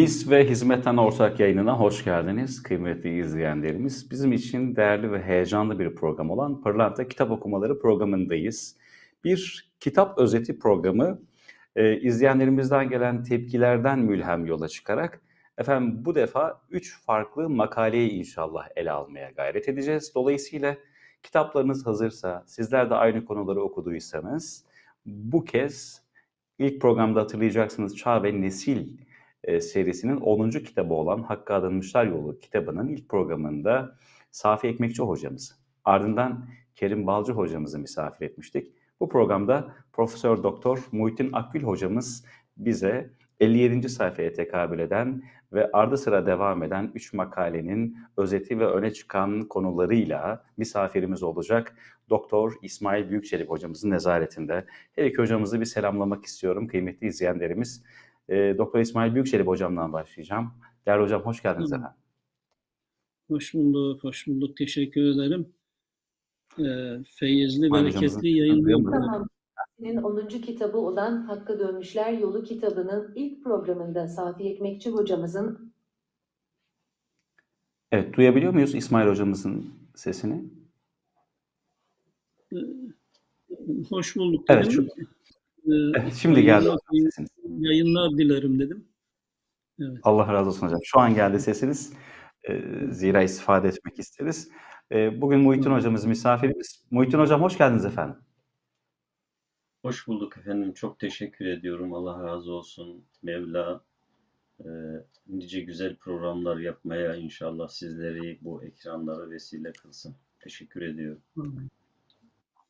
NIS ve Hizmetten Ortak yayınına hoş geldiniz kıymetli izleyenlerimiz. Bizim için değerli ve heyecanlı bir program olan Pırlanta Kitap Okumaları programındayız. Bir kitap özeti programı e, izleyenlerimizden gelen tepkilerden mülhem yola çıkarak efendim bu defa üç farklı makaleyi inşallah ele almaya gayret edeceğiz. Dolayısıyla kitaplarınız hazırsa, sizler de aynı konuları okuduysanız bu kez ilk programda hatırlayacaksınız Çağ ve Nesil e, serisinin 10. kitabı olan Hakkı Adanmışlar Yolu kitabının ilk programında Safi Ekmekçi hocamız, ardından Kerim Balcı hocamızı misafir etmiştik. Bu programda Profesör Doktor Muhittin Akgül hocamız bize 57. sayfaya tekabül eden ve ardı sıra devam eden 3 makalenin özeti ve öne çıkan konularıyla misafirimiz olacak. Doktor İsmail Büyükçelik hocamızın nezaretinde. Her iki hocamızı bir selamlamak istiyorum kıymetli izleyenlerimiz. E, Doktor İsmail Büyükçelik hocamdan başlayacağım. Değerli hocam hoş geldiniz efendim. Hoş bulduk, hoş bulduk. Teşekkür ederim. Ee, feyizli, bereketli Tamam. Senin 10. kitabı olan Hakk'a Dönmüşler Yolu kitabının ilk programında Safi Ekmekçi hocamızın Evet duyabiliyor muyuz İsmail hocamızın sesini? Hoş bulduk Evet. Ee, Evet, şimdi geldi yayınlar, dilerim dedim. Evet. Allah razı olsun hocam. Şu an geldi sesiniz. Ee, zira istifade etmek isteriz. Ee, bugün Muhittin hocamız misafirimiz. Muhittin hocam hoş geldiniz efendim. Hoş bulduk efendim. Çok teşekkür ediyorum. Allah razı olsun. Mevla e, nice güzel programlar yapmaya inşallah sizleri bu ekranlara vesile kılsın. Teşekkür ediyorum.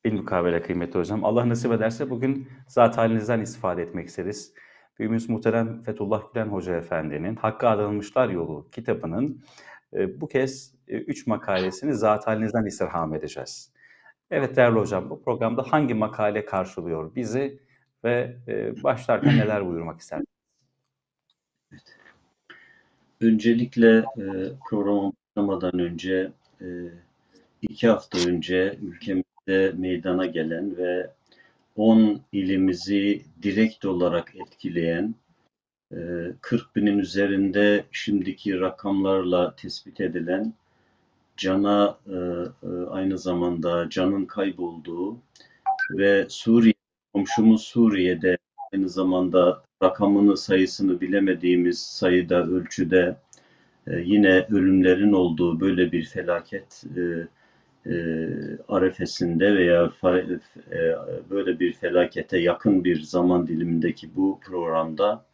Bilmukabele kıymetli hocam. Allah nasip ederse bugün zat halinizden istifade etmek isteriz. Büyüğümüz muhterem Fethullah Gülen Hoca Efendi'nin Hakkı Adanmışlar Yolu kitabının e, bu kez e, üç makalesini zat halinizden istirham edeceğiz. Evet değerli hocam bu programda hangi makale karşılıyor bizi ve e, başlarken neler buyurmak ister? Öncelikle e, programa başlamadan önce e, iki hafta önce ülkemizde meydana gelen ve 10 ilimizi direkt olarak etkileyen e, 40 binin üzerinde şimdiki rakamlarla tespit edilen cana e, e, aynı zamanda canın kaybolduğu ve Suriye komşumuz Suriye'de aynı zamanda rakamını sayısını bilemediğimiz sayıda ölçüde e, yine ölümlerin olduğu böyle bir felaket e, e, arefesinde veya e, böyle bir felakete yakın bir zaman dilimindeki bu programda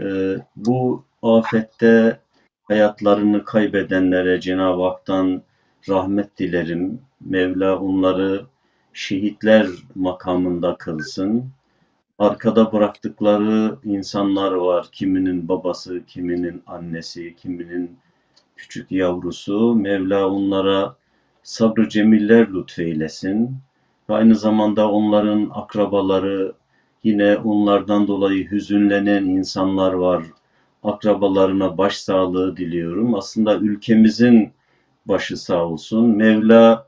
e, bu afette hayatlarını kaybedenlere Cenab-ı Hak'tan rahmet dilerim. Mevla onları şehitler makamında kılsın. Arkada bıraktıkları insanlar var. Kiminin babası, kiminin annesi, kiminin küçük yavrusu. Mevla onlara sabrı cemiller lütfeylesin. Ve aynı zamanda onların akrabaları, yine onlardan dolayı hüzünlenen insanlar var. Akrabalarına başsağlığı diliyorum. Aslında ülkemizin başı sağ olsun. Mevla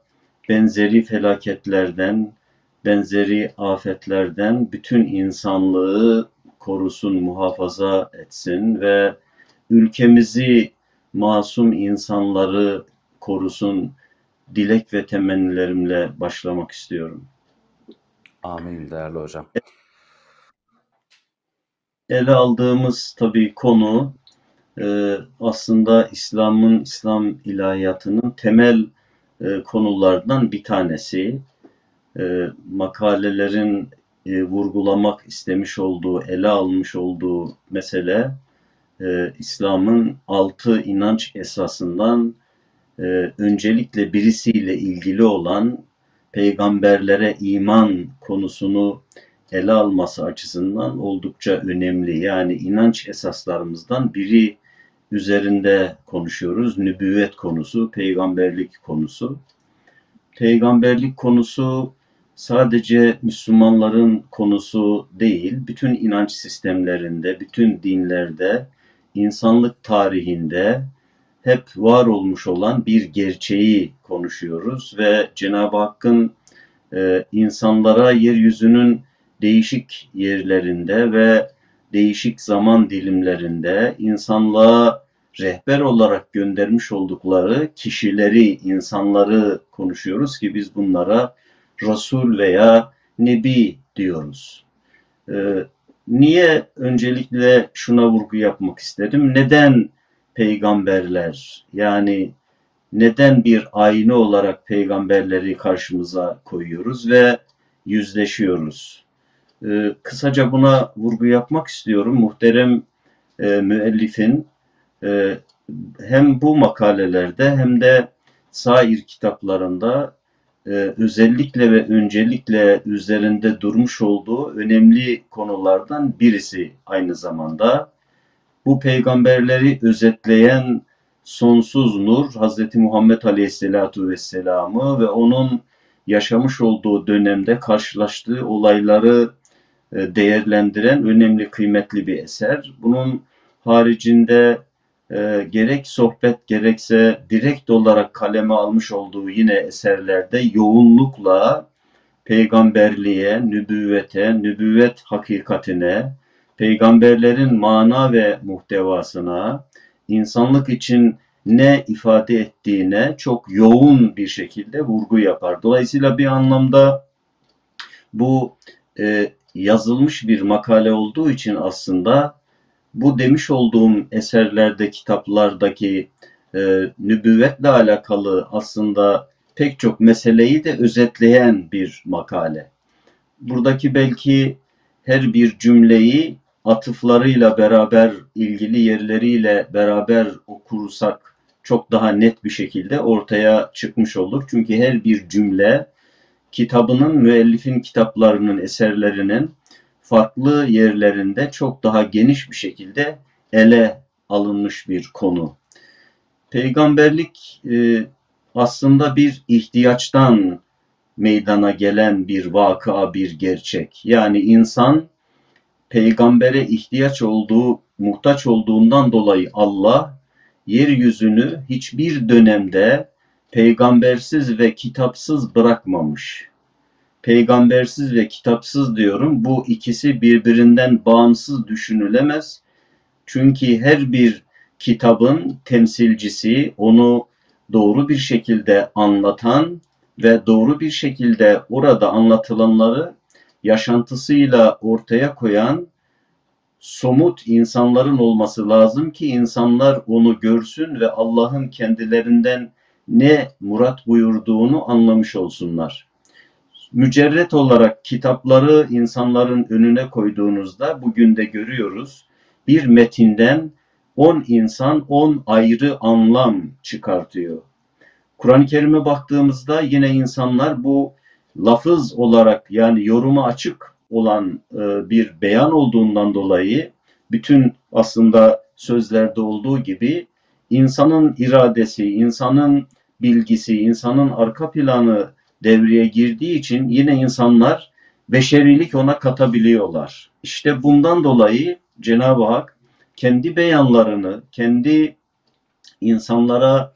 benzeri felaketlerden, benzeri afetlerden bütün insanlığı korusun, muhafaza etsin ve ülkemizi masum insanları korusun dilek ve temennilerimle başlamak istiyorum. Amin değerli hocam. Ele aldığımız tabii konu e, aslında İslam'ın, İslam ilahiyatının temel e, konulardan bir tanesi. E, makalelerin e, vurgulamak istemiş olduğu, ele almış olduğu mesele e, İslam'ın altı inanç esasından e, öncelikle birisiyle ilgili olan peygamberlere iman konusunu ele alması açısından oldukça önemli. Yani inanç esaslarımızdan biri üzerinde konuşuyoruz. Nübüvvet konusu, peygamberlik konusu. Peygamberlik konusu sadece Müslümanların konusu değil, bütün inanç sistemlerinde, bütün dinlerde, insanlık tarihinde hep var olmuş olan bir gerçeği konuşuyoruz ve Cenab-ı Hakk'ın e, insanlara yeryüzünün değişik yerlerinde ve değişik zaman dilimlerinde insanlığa rehber olarak göndermiş oldukları kişileri, insanları konuşuyoruz ki biz bunlara Resul veya Nebi diyoruz. Ee, niye öncelikle şuna vurgu yapmak istedim? Neden peygamberler yani neden bir ayna olarak peygamberleri karşımıza koyuyoruz ve yüzleşiyoruz? Ee, kısaca buna vurgu yapmak istiyorum. Muhterem e, müellifin e, hem bu makalelerde hem de sair kitaplarında e, özellikle ve öncelikle üzerinde durmuş olduğu önemli konulardan birisi aynı zamanda. Bu peygamberleri özetleyen sonsuz nur Hz. Muhammed Aleyhisselatu Vesselam'ı ve onun yaşamış olduğu dönemde karşılaştığı olayları e, değerlendiren önemli kıymetli bir eser. Bunun haricinde e, gerek sohbet gerekse direkt olarak kaleme almış olduğu yine eserlerde yoğunlukla peygamberliğe, nübüvvete, nübüvvet hakikatine, peygamberlerin mana ve muhtevasına, insanlık için ne ifade ettiğine çok yoğun bir şekilde vurgu yapar. Dolayısıyla bir anlamda bu e, yazılmış bir makale olduğu için aslında bu demiş olduğum eserlerde, kitaplardaki e, nübüvvetle alakalı aslında pek çok meseleyi de özetleyen bir makale. Buradaki belki her bir cümleyi atıflarıyla beraber, ilgili yerleriyle beraber okursak çok daha net bir şekilde ortaya çıkmış olur. Çünkü her bir cümle kitabının, müellifin kitaplarının, eserlerinin farklı yerlerinde çok daha geniş bir şekilde ele alınmış bir konu. Peygamberlik e, aslında bir ihtiyaçtan meydana gelen bir vakıa, bir gerçek. Yani insan peygambere ihtiyaç olduğu, muhtaç olduğundan dolayı Allah yeryüzünü hiçbir dönemde peygambersiz ve kitapsız bırakmamış peygambersiz ve kitapsız diyorum. Bu ikisi birbirinden bağımsız düşünülemez. Çünkü her bir kitabın temsilcisi onu doğru bir şekilde anlatan ve doğru bir şekilde orada anlatılanları yaşantısıyla ortaya koyan somut insanların olması lazım ki insanlar onu görsün ve Allah'ın kendilerinden ne murat buyurduğunu anlamış olsunlar mücerret olarak kitapları insanların önüne koyduğunuzda bugün de görüyoruz. Bir metinden 10 insan 10 ayrı anlam çıkartıyor. Kuran-ı Kerim'e baktığımızda yine insanlar bu lafız olarak yani yoruma açık olan e, bir beyan olduğundan dolayı bütün aslında sözlerde olduğu gibi insanın iradesi, insanın bilgisi, insanın arka planı devreye girdiği için yine insanlar beşerilik ona katabiliyorlar. İşte bundan dolayı Cenab-ı Hak kendi beyanlarını, kendi insanlara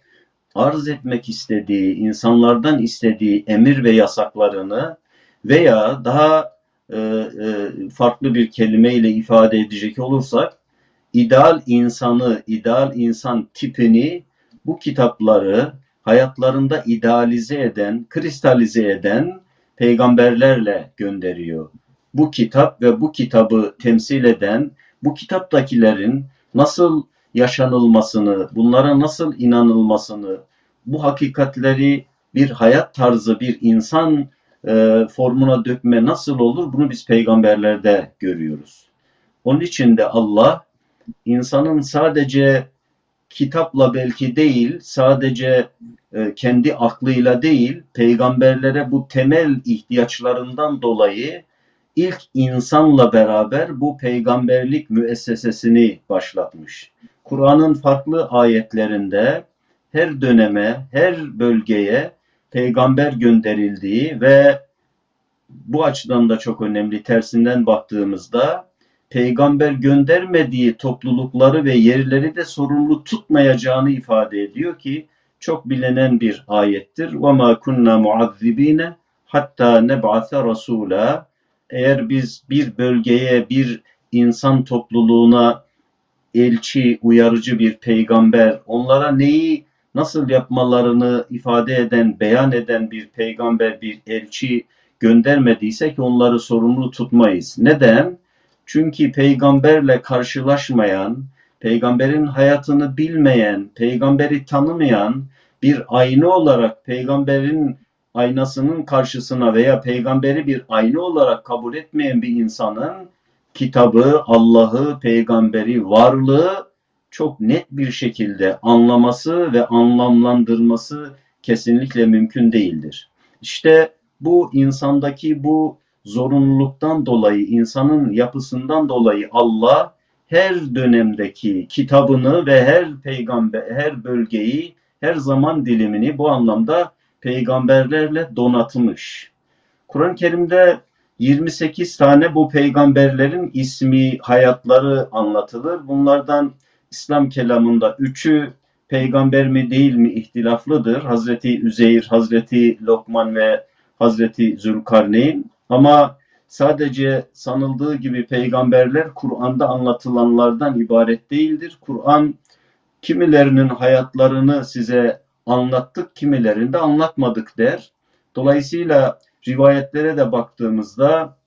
arz etmek istediği, insanlardan istediği emir ve yasaklarını veya daha e, e, farklı bir kelimeyle ifade edecek olursak ideal insanı, ideal insan tipini bu kitapları hayatlarında idealize eden, kristalize eden peygamberlerle gönderiyor. Bu kitap ve bu kitabı temsil eden, bu kitaptakilerin nasıl yaşanılmasını, bunlara nasıl inanılmasını, bu hakikatleri bir hayat tarzı, bir insan e, formuna dökme nasıl olur bunu biz peygamberlerde görüyoruz. Onun için de Allah insanın sadece kitapla belki değil, sadece e, kendi aklıyla değil, peygamberlere bu temel ihtiyaçlarından dolayı ilk insanla beraber bu peygamberlik müessesesini başlatmış. Kur'an'ın farklı ayetlerinde her döneme, her bölgeye peygamber gönderildiği ve bu açıdan da çok önemli tersinden baktığımızda peygamber göndermediği toplulukları ve yerleri de sorumlu tutmayacağını ifade ediyor ki çok bilinen bir ayettir. وَمَا كُنَّا مُعَذِّب۪ينَ hatta neb'ase rasula eğer biz bir bölgeye bir insan topluluğuna elçi, uyarıcı bir peygamber, onlara neyi nasıl yapmalarını ifade eden, beyan eden bir peygamber, bir elçi göndermediysek onları sorumlu tutmayız. Neden? Çünkü peygamberle karşılaşmayan, peygamberin hayatını bilmeyen, peygamberi tanımayan bir ayna olarak peygamberin aynasının karşısına veya peygamberi bir ayna olarak kabul etmeyen bir insanın kitabı, Allah'ı, peygamberi, varlığı çok net bir şekilde anlaması ve anlamlandırması kesinlikle mümkün değildir. İşte bu insandaki bu zorunluluktan dolayı, insanın yapısından dolayı Allah her dönemdeki kitabını ve her peygamber, her bölgeyi, her zaman dilimini bu anlamda peygamberlerle donatmış. Kur'an-ı Kerim'de 28 tane bu peygamberlerin ismi, hayatları anlatılır. Bunlardan İslam kelamında üçü peygamber mi değil mi ihtilaflıdır. Hazreti Üzeyr, Hazreti Lokman ve Hazreti Zülkarneyn. Ama sadece sanıldığı gibi peygamberler Kur'an'da anlatılanlardan ibaret değildir. Kur'an kimilerinin hayatlarını size anlattık, kimilerinde anlatmadık der. Dolayısıyla rivayetlere de baktığımızda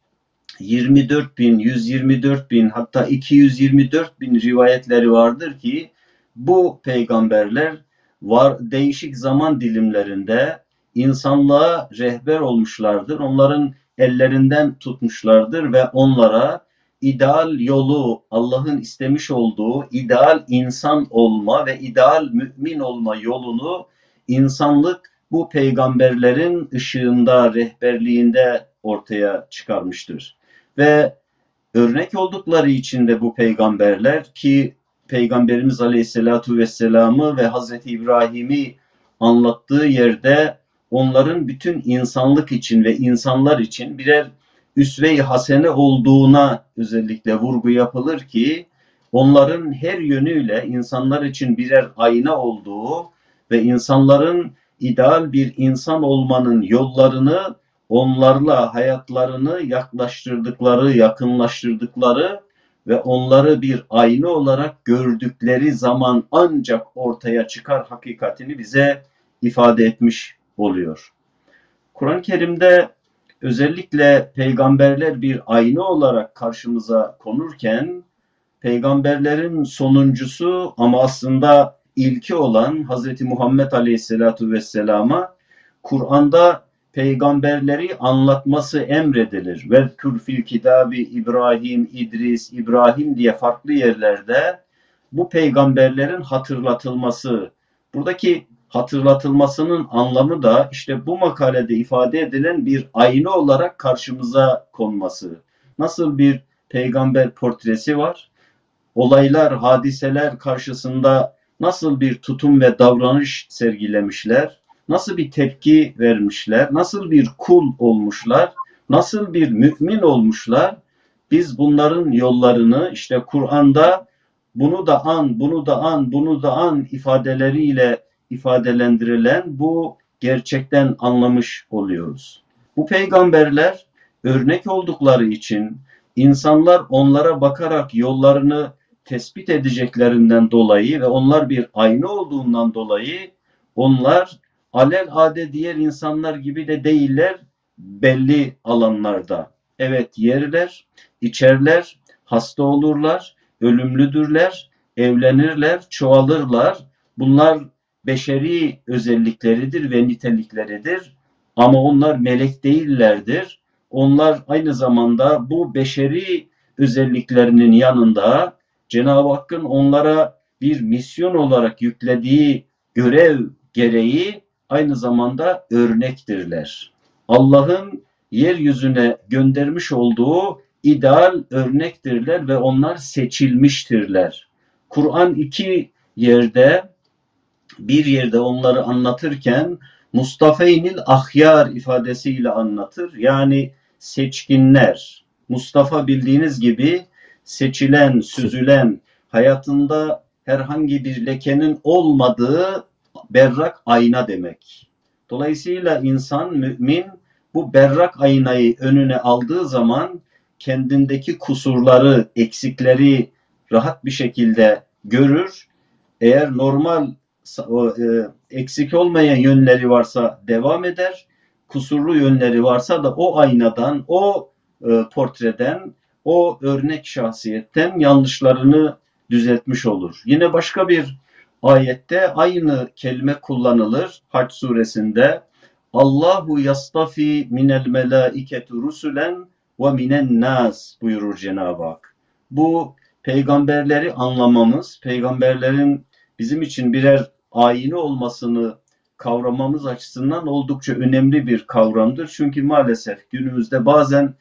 24 bin, 124 bin hatta 224 bin rivayetleri vardır ki bu peygamberler var değişik zaman dilimlerinde insanlığa rehber olmuşlardır. Onların ellerinden tutmuşlardır ve onlara ideal yolu Allah'ın istemiş olduğu ideal insan olma ve ideal mümin olma yolunu insanlık bu peygamberlerin ışığında, rehberliğinde ortaya çıkarmıştır. Ve örnek oldukları için de bu peygamberler ki Peygamberimiz Aleyhisselatu Vesselam'ı ve Hazreti İbrahim'i anlattığı yerde onların bütün insanlık için ve insanlar için birer üsve-i hasene olduğuna özellikle vurgu yapılır ki onların her yönüyle insanlar için birer ayna olduğu ve insanların ideal bir insan olmanın yollarını onlarla hayatlarını yaklaştırdıkları, yakınlaştırdıkları ve onları bir ayna olarak gördükleri zaman ancak ortaya çıkar hakikatini bize ifade etmiş oluyor. Kur'an-ı Kerim'de özellikle peygamberler bir ayna olarak karşımıza konurken peygamberlerin sonuncusu ama aslında ilki olan Hz. Muhammed Aleyhisselatu Vesselam'a Kur'an'da peygamberleri anlatması emredilir. Ve fil kitabi İbrahim, İdris, İbrahim diye farklı yerlerde bu peygamberlerin hatırlatılması. Buradaki hatırlatılmasının anlamı da işte bu makalede ifade edilen bir ayna olarak karşımıza konması. Nasıl bir peygamber portresi var? Olaylar, hadiseler karşısında nasıl bir tutum ve davranış sergilemişler? Nasıl bir tepki vermişler? Nasıl bir kul olmuşlar? Nasıl bir mümin olmuşlar? Biz bunların yollarını işte Kur'an'da bunu da an, bunu da an, bunu da an ifadeleriyle ifadelendirilen bu gerçekten anlamış oluyoruz. Bu peygamberler örnek oldukları için insanlar onlara bakarak yollarını tespit edeceklerinden dolayı ve onlar bir ayna olduğundan dolayı onlar alel ade diğer insanlar gibi de değiller belli alanlarda. Evet yerler, içerler, hasta olurlar, ölümlüdürler, evlenirler, çoğalırlar. Bunlar beşeri özellikleridir ve nitelikleridir. Ama onlar melek değillerdir. Onlar aynı zamanda bu beşeri özelliklerinin yanında Cenab-ı Hakk'ın onlara bir misyon olarak yüklediği görev gereği aynı zamanda örnektirler. Allah'ın yeryüzüne göndermiş olduğu ideal örnektirler ve onlar seçilmiştirler. Kur'an iki yerde bir yerde onları anlatırken Mustafeynil ahyar ifadesiyle anlatır. Yani seçkinler. Mustafa bildiğiniz gibi seçilen, süzülen, hayatında herhangi bir lekenin olmadığı berrak ayna demek. Dolayısıyla insan, mümin bu berrak aynayı önüne aldığı zaman kendindeki kusurları, eksikleri rahat bir şekilde görür. Eğer normal e, eksik olmayan yönleri varsa devam eder. Kusurlu yönleri varsa da o aynadan, o e, portreden, o örnek şahsiyetten yanlışlarını düzeltmiş olur. Yine başka bir ayette aynı kelime kullanılır Hac suresinde. Allahu yastafi minel melaiketu rusulen ve minen nas buyurur Cenab-ı Hak. Bu peygamberleri anlamamız, peygamberlerin bizim için birer ayini olmasını kavramamız açısından oldukça önemli bir kavramdır. Çünkü maalesef günümüzde bazen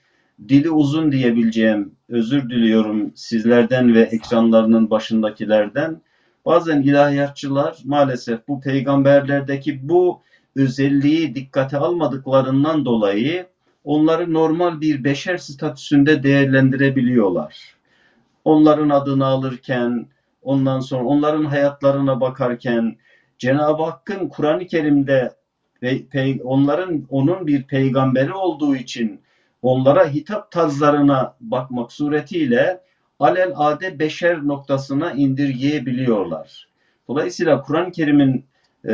dili uzun diyebileceğim, özür diliyorum sizlerden ve ekranlarının başındakilerden. Bazen ilahiyatçılar maalesef bu peygamberlerdeki bu özelliği dikkate almadıklarından dolayı onları normal bir beşer statüsünde değerlendirebiliyorlar. Onların adını alırken, ondan sonra onların hayatlarına bakarken Cenab-ı Hakk'ın Kur'an-ı Kerim'de ve onların onun bir peygamberi olduğu için onlara hitap tarzlarına bakmak suretiyle alel ade beşer noktasına indirgeyebiliyorlar. Dolayısıyla Kur'an-ı Kerim'in e,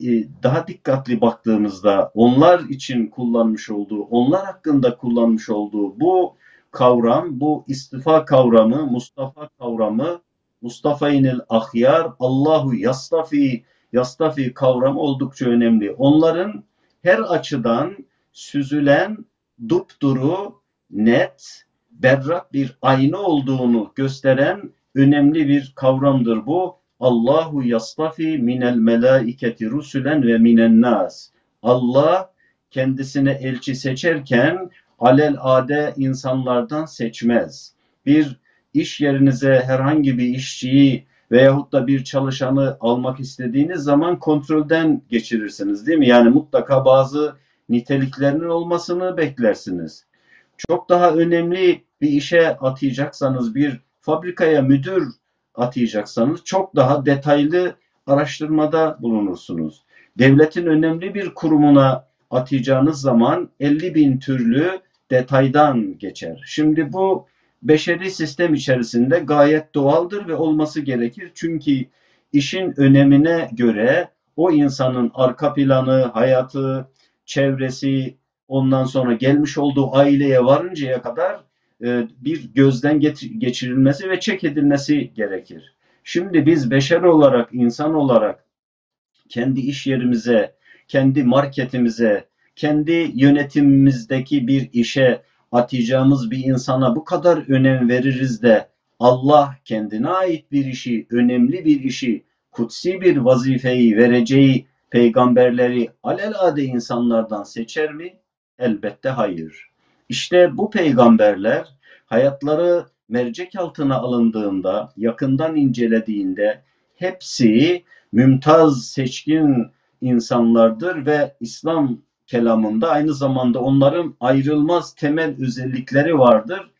e, daha dikkatli baktığımızda onlar için kullanmış olduğu, onlar hakkında kullanmış olduğu bu kavram, bu istifa kavramı, Mustafa kavramı, Mustafa inil ahyar, Allahu yastafi, yastafi kavramı oldukça önemli. Onların her açıdan süzülen, dupduru, net, berrak bir ayna olduğunu gösteren önemli bir kavramdır bu. Allahu yastafi minel melaiketi rusulen ve minen nas. Allah kendisine elçi seçerken alel ade insanlardan seçmez. Bir iş yerinize herhangi bir işçiyi veyahut da bir çalışanı almak istediğiniz zaman kontrolden geçirirsiniz değil mi? Yani mutlaka bazı niteliklerinin olmasını beklersiniz. Çok daha önemli bir işe atayacaksanız, bir fabrikaya müdür atayacaksanız çok daha detaylı araştırmada bulunursunuz. Devletin önemli bir kurumuna atayacağınız zaman 50 bin türlü detaydan geçer. Şimdi bu beşeri sistem içerisinde gayet doğaldır ve olması gerekir. Çünkü işin önemine göre o insanın arka planı, hayatı, çevresi, ondan sonra gelmiş olduğu aileye varıncaya kadar e, bir gözden geçirilmesi ve çek edilmesi gerekir. Şimdi biz beşer olarak, insan olarak kendi iş yerimize, kendi marketimize, kendi yönetimimizdeki bir işe atacağımız bir insana bu kadar önem veririz de Allah kendine ait bir işi, önemli bir işi, kutsi bir vazifeyi vereceği peygamberleri alelade insanlardan seçer mi? Elbette hayır. İşte bu peygamberler hayatları mercek altına alındığında, yakından incelediğinde hepsi mümtaz, seçkin insanlardır ve İslam kelamında aynı zamanda onların ayrılmaz temel özellikleri vardır.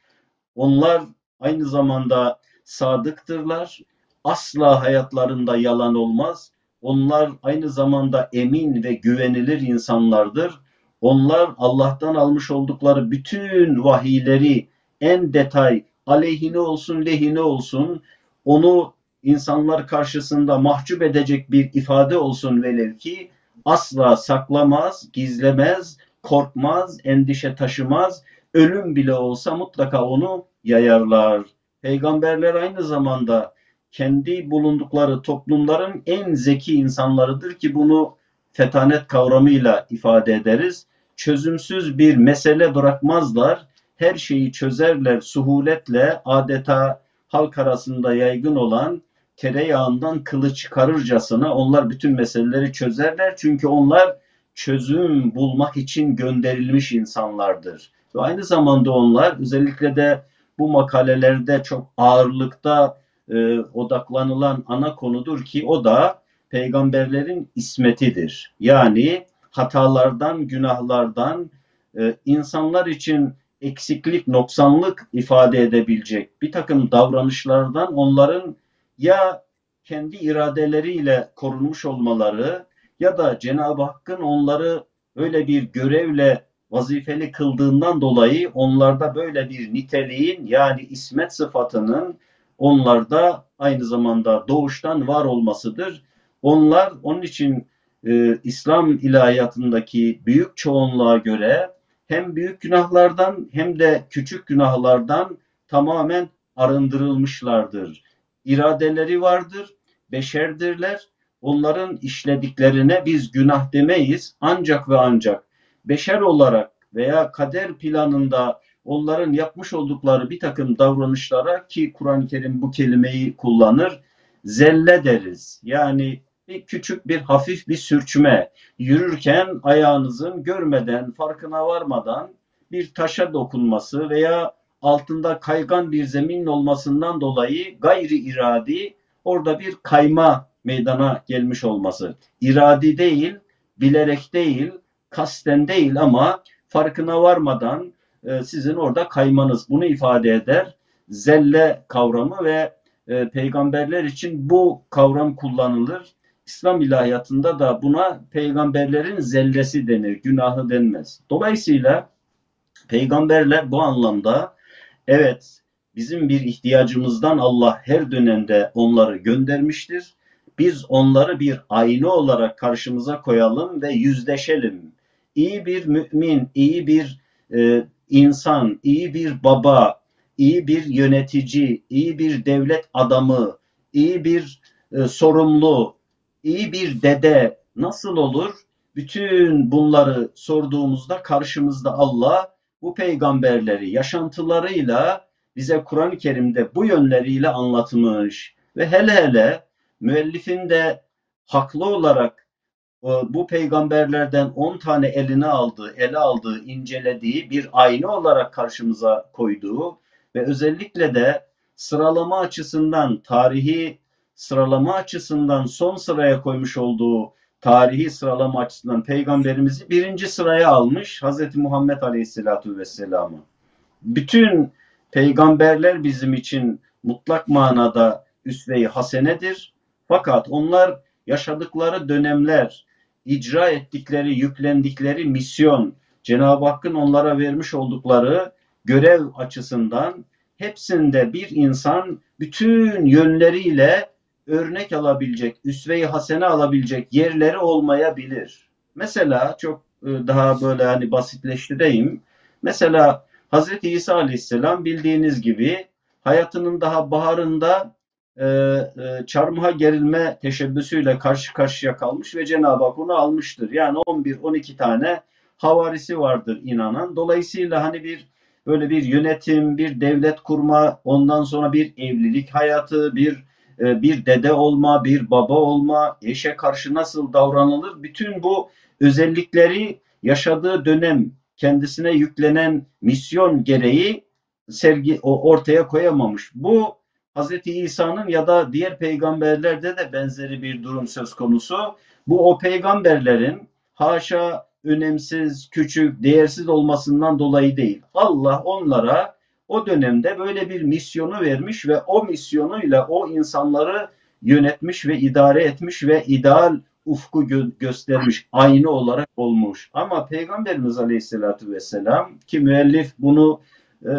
Onlar aynı zamanda sadıktırlar. Asla hayatlarında yalan olmaz. Onlar aynı zamanda emin ve güvenilir insanlardır. Onlar Allah'tan almış oldukları bütün vahiyleri en detay aleyhine olsun lehine olsun onu insanlar karşısında mahcup edecek bir ifade olsun velev ki asla saklamaz, gizlemez, korkmaz, endişe taşımaz. Ölüm bile olsa mutlaka onu yayarlar. Peygamberler aynı zamanda kendi bulundukları toplumların en zeki insanlarıdır ki bunu fetanet kavramıyla ifade ederiz. Çözümsüz bir mesele bırakmazlar. Her şeyi çözerler suhuletle adeta halk arasında yaygın olan tereyağından kılı çıkarırcasına onlar bütün meseleleri çözerler. Çünkü onlar çözüm bulmak için gönderilmiş insanlardır. Ve aynı zamanda onlar özellikle de bu makalelerde çok ağırlıkta e, odaklanılan ana konudur ki o da peygamberlerin ismetidir. Yani hatalardan, günahlardan, e, insanlar için eksiklik, noksanlık ifade edebilecek bir takım davranışlardan onların ya kendi iradeleriyle korunmuş olmaları ya da Cenab-ı Hakk'ın onları öyle bir görevle vazifeli kıldığından dolayı onlarda böyle bir niteliğin yani ismet sıfatının onlarda aynı zamanda doğuştan var olmasıdır. Onlar onun için e, İslam ilahiyatındaki büyük çoğunluğa göre hem büyük günahlardan hem de küçük günahlardan tamamen arındırılmışlardır. İradeleri vardır, beşerdirler. Onların işlediklerine biz günah demeyiz. Ancak ve ancak beşer olarak veya kader planında onların yapmış oldukları bir takım davranışlara ki Kur'an-ı Kerim bu kelimeyi kullanır, zelle deriz. Yani bir küçük bir hafif bir sürçme, yürürken ayağınızın görmeden, farkına varmadan bir taşa dokunması veya altında kaygan bir zemin olmasından dolayı gayri iradi orada bir kayma meydana gelmiş olması. İradi değil, bilerek değil, kasten değil ama farkına varmadan e, sizin orada kaymanız bunu ifade eder. Zelle kavramı ve e, peygamberler için bu kavram kullanılır. İslam ilahiyatında da buna peygamberlerin zellesi denir, günahı denmez. Dolayısıyla peygamberler bu anlamda evet bizim bir ihtiyacımızdan Allah her dönemde onları göndermiştir. Biz onları bir ayna olarak karşımıza koyalım ve yüzleşelim. İyi bir mümin, iyi bir e, insan, iyi bir baba, iyi bir yönetici, iyi bir devlet adamı, iyi bir e, sorumlu, iyi bir dede nasıl olur? Bütün bunları sorduğumuzda karşımızda Allah bu peygamberleri yaşantılarıyla bize Kur'an-ı Kerim'de bu yönleriyle anlatmış ve hele hele müellifin de haklı olarak e, bu peygamberlerden 10 tane eline aldığı, ele aldığı, incelediği bir ayna olarak karşımıza koyduğu ve özellikle de sıralama açısından, tarihi sıralama açısından son sıraya koymuş olduğu tarihi sıralama açısından peygamberimizi birinci sıraya almış Hz. Muhammed Aleyhisselatü Vesselam'ı. Bütün peygamberler bizim için mutlak manada üsve-i hasenedir. Fakat onlar yaşadıkları dönemler, icra ettikleri, yüklendikleri misyon, Cenab-ı Hakk'ın onlara vermiş oldukları görev açısından hepsinde bir insan bütün yönleriyle örnek alabilecek, üsve-i hasene alabilecek yerleri olmayabilir. Mesela çok e, daha böyle hani basitleştireyim. Mesela Hazreti İsa Aleyhisselam bildiğiniz gibi hayatının daha baharında e, e, çarmıha gerilme teşebbüsüyle karşı karşıya kalmış ve Cenab-ı Hak onu almıştır. Yani 11-12 tane havarisi vardır inanan. Dolayısıyla hani bir böyle bir yönetim, bir devlet kurma, ondan sonra bir evlilik hayatı, bir bir dede olma, bir baba olma, eşe karşı nasıl davranılır? Bütün bu özellikleri yaşadığı dönem kendisine yüklenen misyon gereği sergi ortaya koyamamış. Bu Hz. İsa'nın ya da diğer peygamberlerde de benzeri bir durum söz konusu. Bu o peygamberlerin haşa önemsiz, küçük, değersiz olmasından dolayı değil. Allah onlara o dönemde böyle bir misyonu vermiş ve o misyonuyla o insanları yönetmiş ve idare etmiş ve ideal ufku gö- göstermiş, aynı olarak olmuş. Ama Peygamberimiz Aleyhisselatü Vesselam ki müellif bunu e,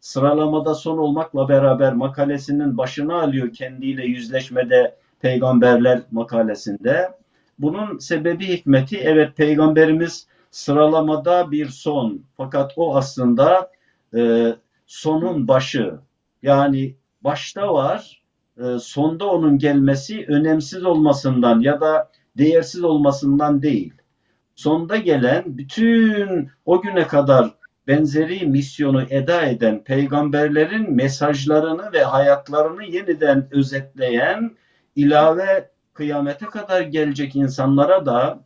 sıralamada son olmakla beraber makalesinin başına alıyor kendiyle yüzleşmede peygamberler makalesinde. Bunun sebebi hikmeti evet peygamberimiz sıralamada bir son fakat o aslında e, sonun başı. Yani başta var, e, sonda onun gelmesi önemsiz olmasından ya da değersiz olmasından değil. Sonda gelen bütün o güne kadar benzeri misyonu eda eden peygamberlerin mesajlarını ve hayatlarını yeniden özetleyen ilave kıyamete kadar gelecek insanlara da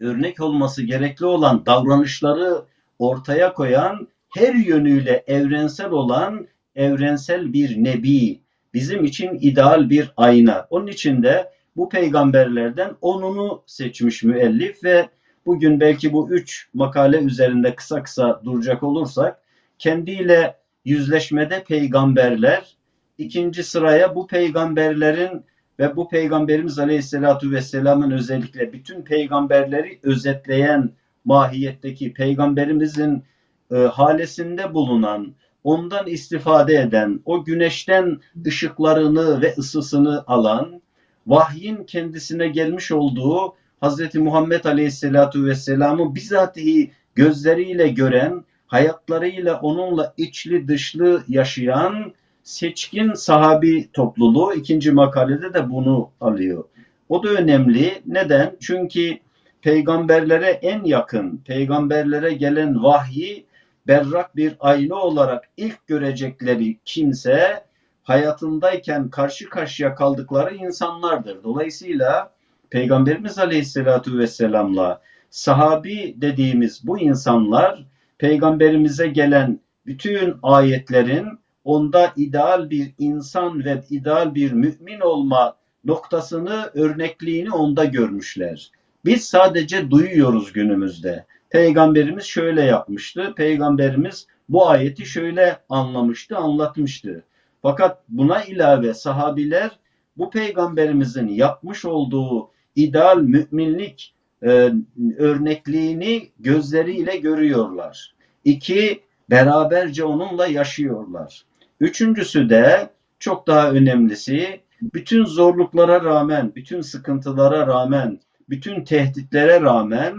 örnek olması gerekli olan davranışları ortaya koyan her yönüyle evrensel olan evrensel bir nebi, bizim için ideal bir ayna. Onun için de bu peygamberlerden onunu seçmiş müellif ve bugün belki bu üç makale üzerinde kısa kısa duracak olursak kendiyle yüzleşmede peygamberler, ikinci sıraya bu peygamberlerin ve bu peygamberimiz Aleyhisselatü Vesselam'ın özellikle bütün peygamberleri özetleyen mahiyetteki peygamberimizin e, halesinde bulunan, ondan istifade eden, o güneşten ışıklarını ve ısısını alan, vahyin kendisine gelmiş olduğu Hz. Muhammed Aleyhisselatu Vesselam'ı bizatihi gözleriyle gören, hayatlarıyla onunla içli dışlı yaşayan seçkin sahabi topluluğu ikinci makalede de bunu alıyor. O da önemli. Neden? Çünkü peygamberlere en yakın, peygamberlere gelen vahyi berrak bir ayna olarak ilk görecekleri kimse hayatındayken karşı karşıya kaldıkları insanlardır. Dolayısıyla Peygamberimiz Aleyhisselatü Vesselam'la sahabi dediğimiz bu insanlar peygamberimize gelen bütün ayetlerin onda ideal bir insan ve ideal bir mümin olma noktasını, örnekliğini onda görmüşler. Biz sadece duyuyoruz günümüzde. Peygamberimiz şöyle yapmıştı. Peygamberimiz bu ayeti şöyle anlamıştı, anlatmıştı. Fakat buna ilave sahabiler bu peygamberimizin yapmış olduğu ideal müminlik e, örnekliğini gözleriyle görüyorlar. İki, beraberce onunla yaşıyorlar. Üçüncüsü de çok daha önemlisi bütün zorluklara rağmen, bütün sıkıntılara rağmen, bütün tehditlere rağmen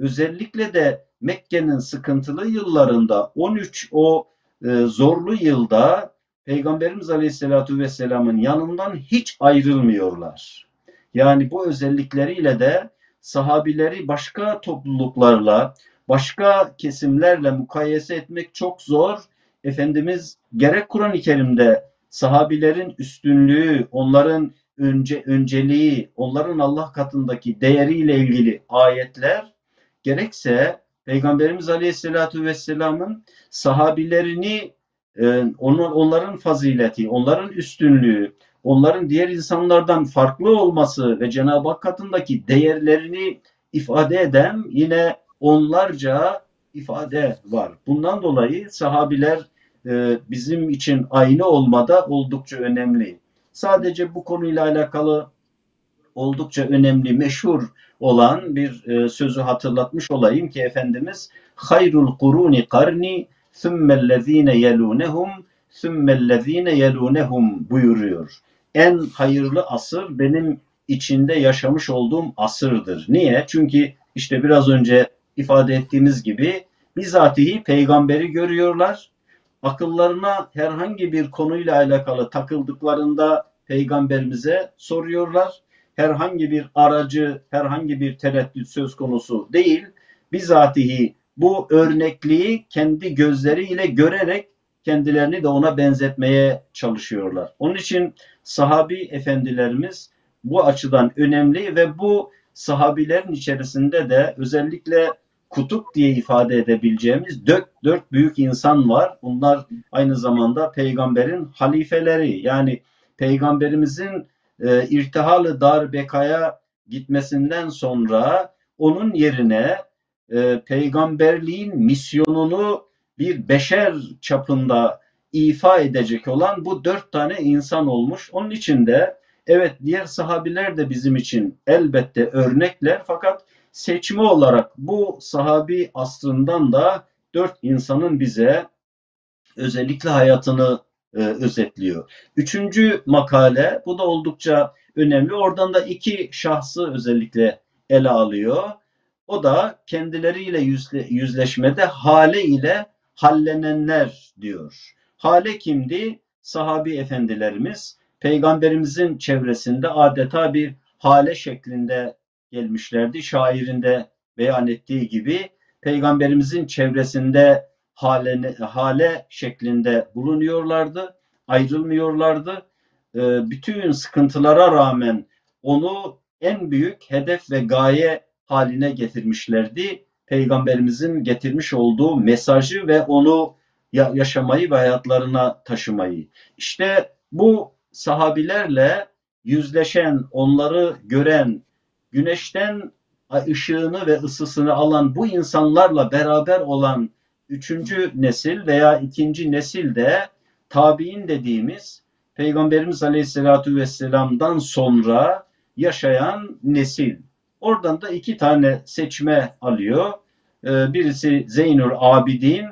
özellikle de Mekke'nin sıkıntılı yıllarında 13 o e, zorlu yılda Peygamberimiz Aleyhisselatü Vesselam'ın yanından hiç ayrılmıyorlar. Yani bu özellikleriyle de sahabileri başka topluluklarla, başka kesimlerle mukayese etmek çok zor. Efendimiz gerek Kur'an-ı Kerim'de sahabilerin üstünlüğü, onların önce önceliği, onların Allah katındaki değeriyle ilgili ayetler gerekse Peygamberimiz Aleyhisselatü Vesselam'ın sahabilerini e, onların fazileti, onların üstünlüğü, onların diğer insanlardan farklı olması ve Cenab-ı Hak katındaki değerlerini ifade eden yine onlarca ifade var. Bundan dolayı sahabiler e, bizim için aynı olmada oldukça önemli. Sadece bu konuyla alakalı oldukça önemli, meşhur olan bir e, sözü hatırlatmış olayım ki Efendimiz hayrul kuruni karni thummellezine yelunehum thummellezine yelunehum buyuruyor. En hayırlı asır benim içinde yaşamış olduğum asırdır. Niye? Çünkü işte biraz önce ifade ettiğimiz gibi bizatihi peygamberi görüyorlar. Akıllarına herhangi bir konuyla alakalı takıldıklarında peygamberimize soruyorlar. Herhangi bir aracı, herhangi bir tereddüt söz konusu değil. Bizatihi bu örnekliği kendi gözleriyle görerek kendilerini de ona benzetmeye çalışıyorlar. Onun için sahabi efendilerimiz bu açıdan önemli ve bu sahabilerin içerisinde de özellikle kutup diye ifade edebileceğimiz dört, dört büyük insan var. Bunlar aynı zamanda peygamberin halifeleri. Yani peygamberimizin e, irtihalı dar gitmesinden sonra onun yerine e, peygamberliğin misyonunu bir beşer çapında ifa edecek olan bu dört tane insan olmuş. Onun için de evet diğer sahabiler de bizim için elbette örnekler fakat seçme olarak bu sahabi aslından da dört insanın bize özellikle hayatını e, özetliyor. Üçüncü makale, bu da oldukça önemli. Oradan da iki şahsı özellikle ele alıyor. O da kendileriyle yüzle, yüzleşmede hale ile hallenenler diyor. Hale kimdi? Sahabi efendilerimiz peygamberimizin çevresinde adeta bir hale şeklinde gelmişlerdi. Şairinde beyan ettiği gibi peygamberimizin çevresinde hale, hale şeklinde bulunuyorlardı, ayrılmıyorlardı. Ee, bütün sıkıntılara rağmen onu en büyük hedef ve gaye haline getirmişlerdi. Peygamberimizin getirmiş olduğu mesajı ve onu yaşamayı ve hayatlarına taşımayı. İşte bu sahabilerle yüzleşen, onları gören, güneşten ışığını ve ısısını alan bu insanlarla beraber olan üçüncü nesil veya ikinci nesil de tabi'in dediğimiz Peygamberimiz Aleyhisselatü Vesselam'dan sonra yaşayan nesil. Oradan da iki tane seçme alıyor. E, birisi Zeynül Abidin,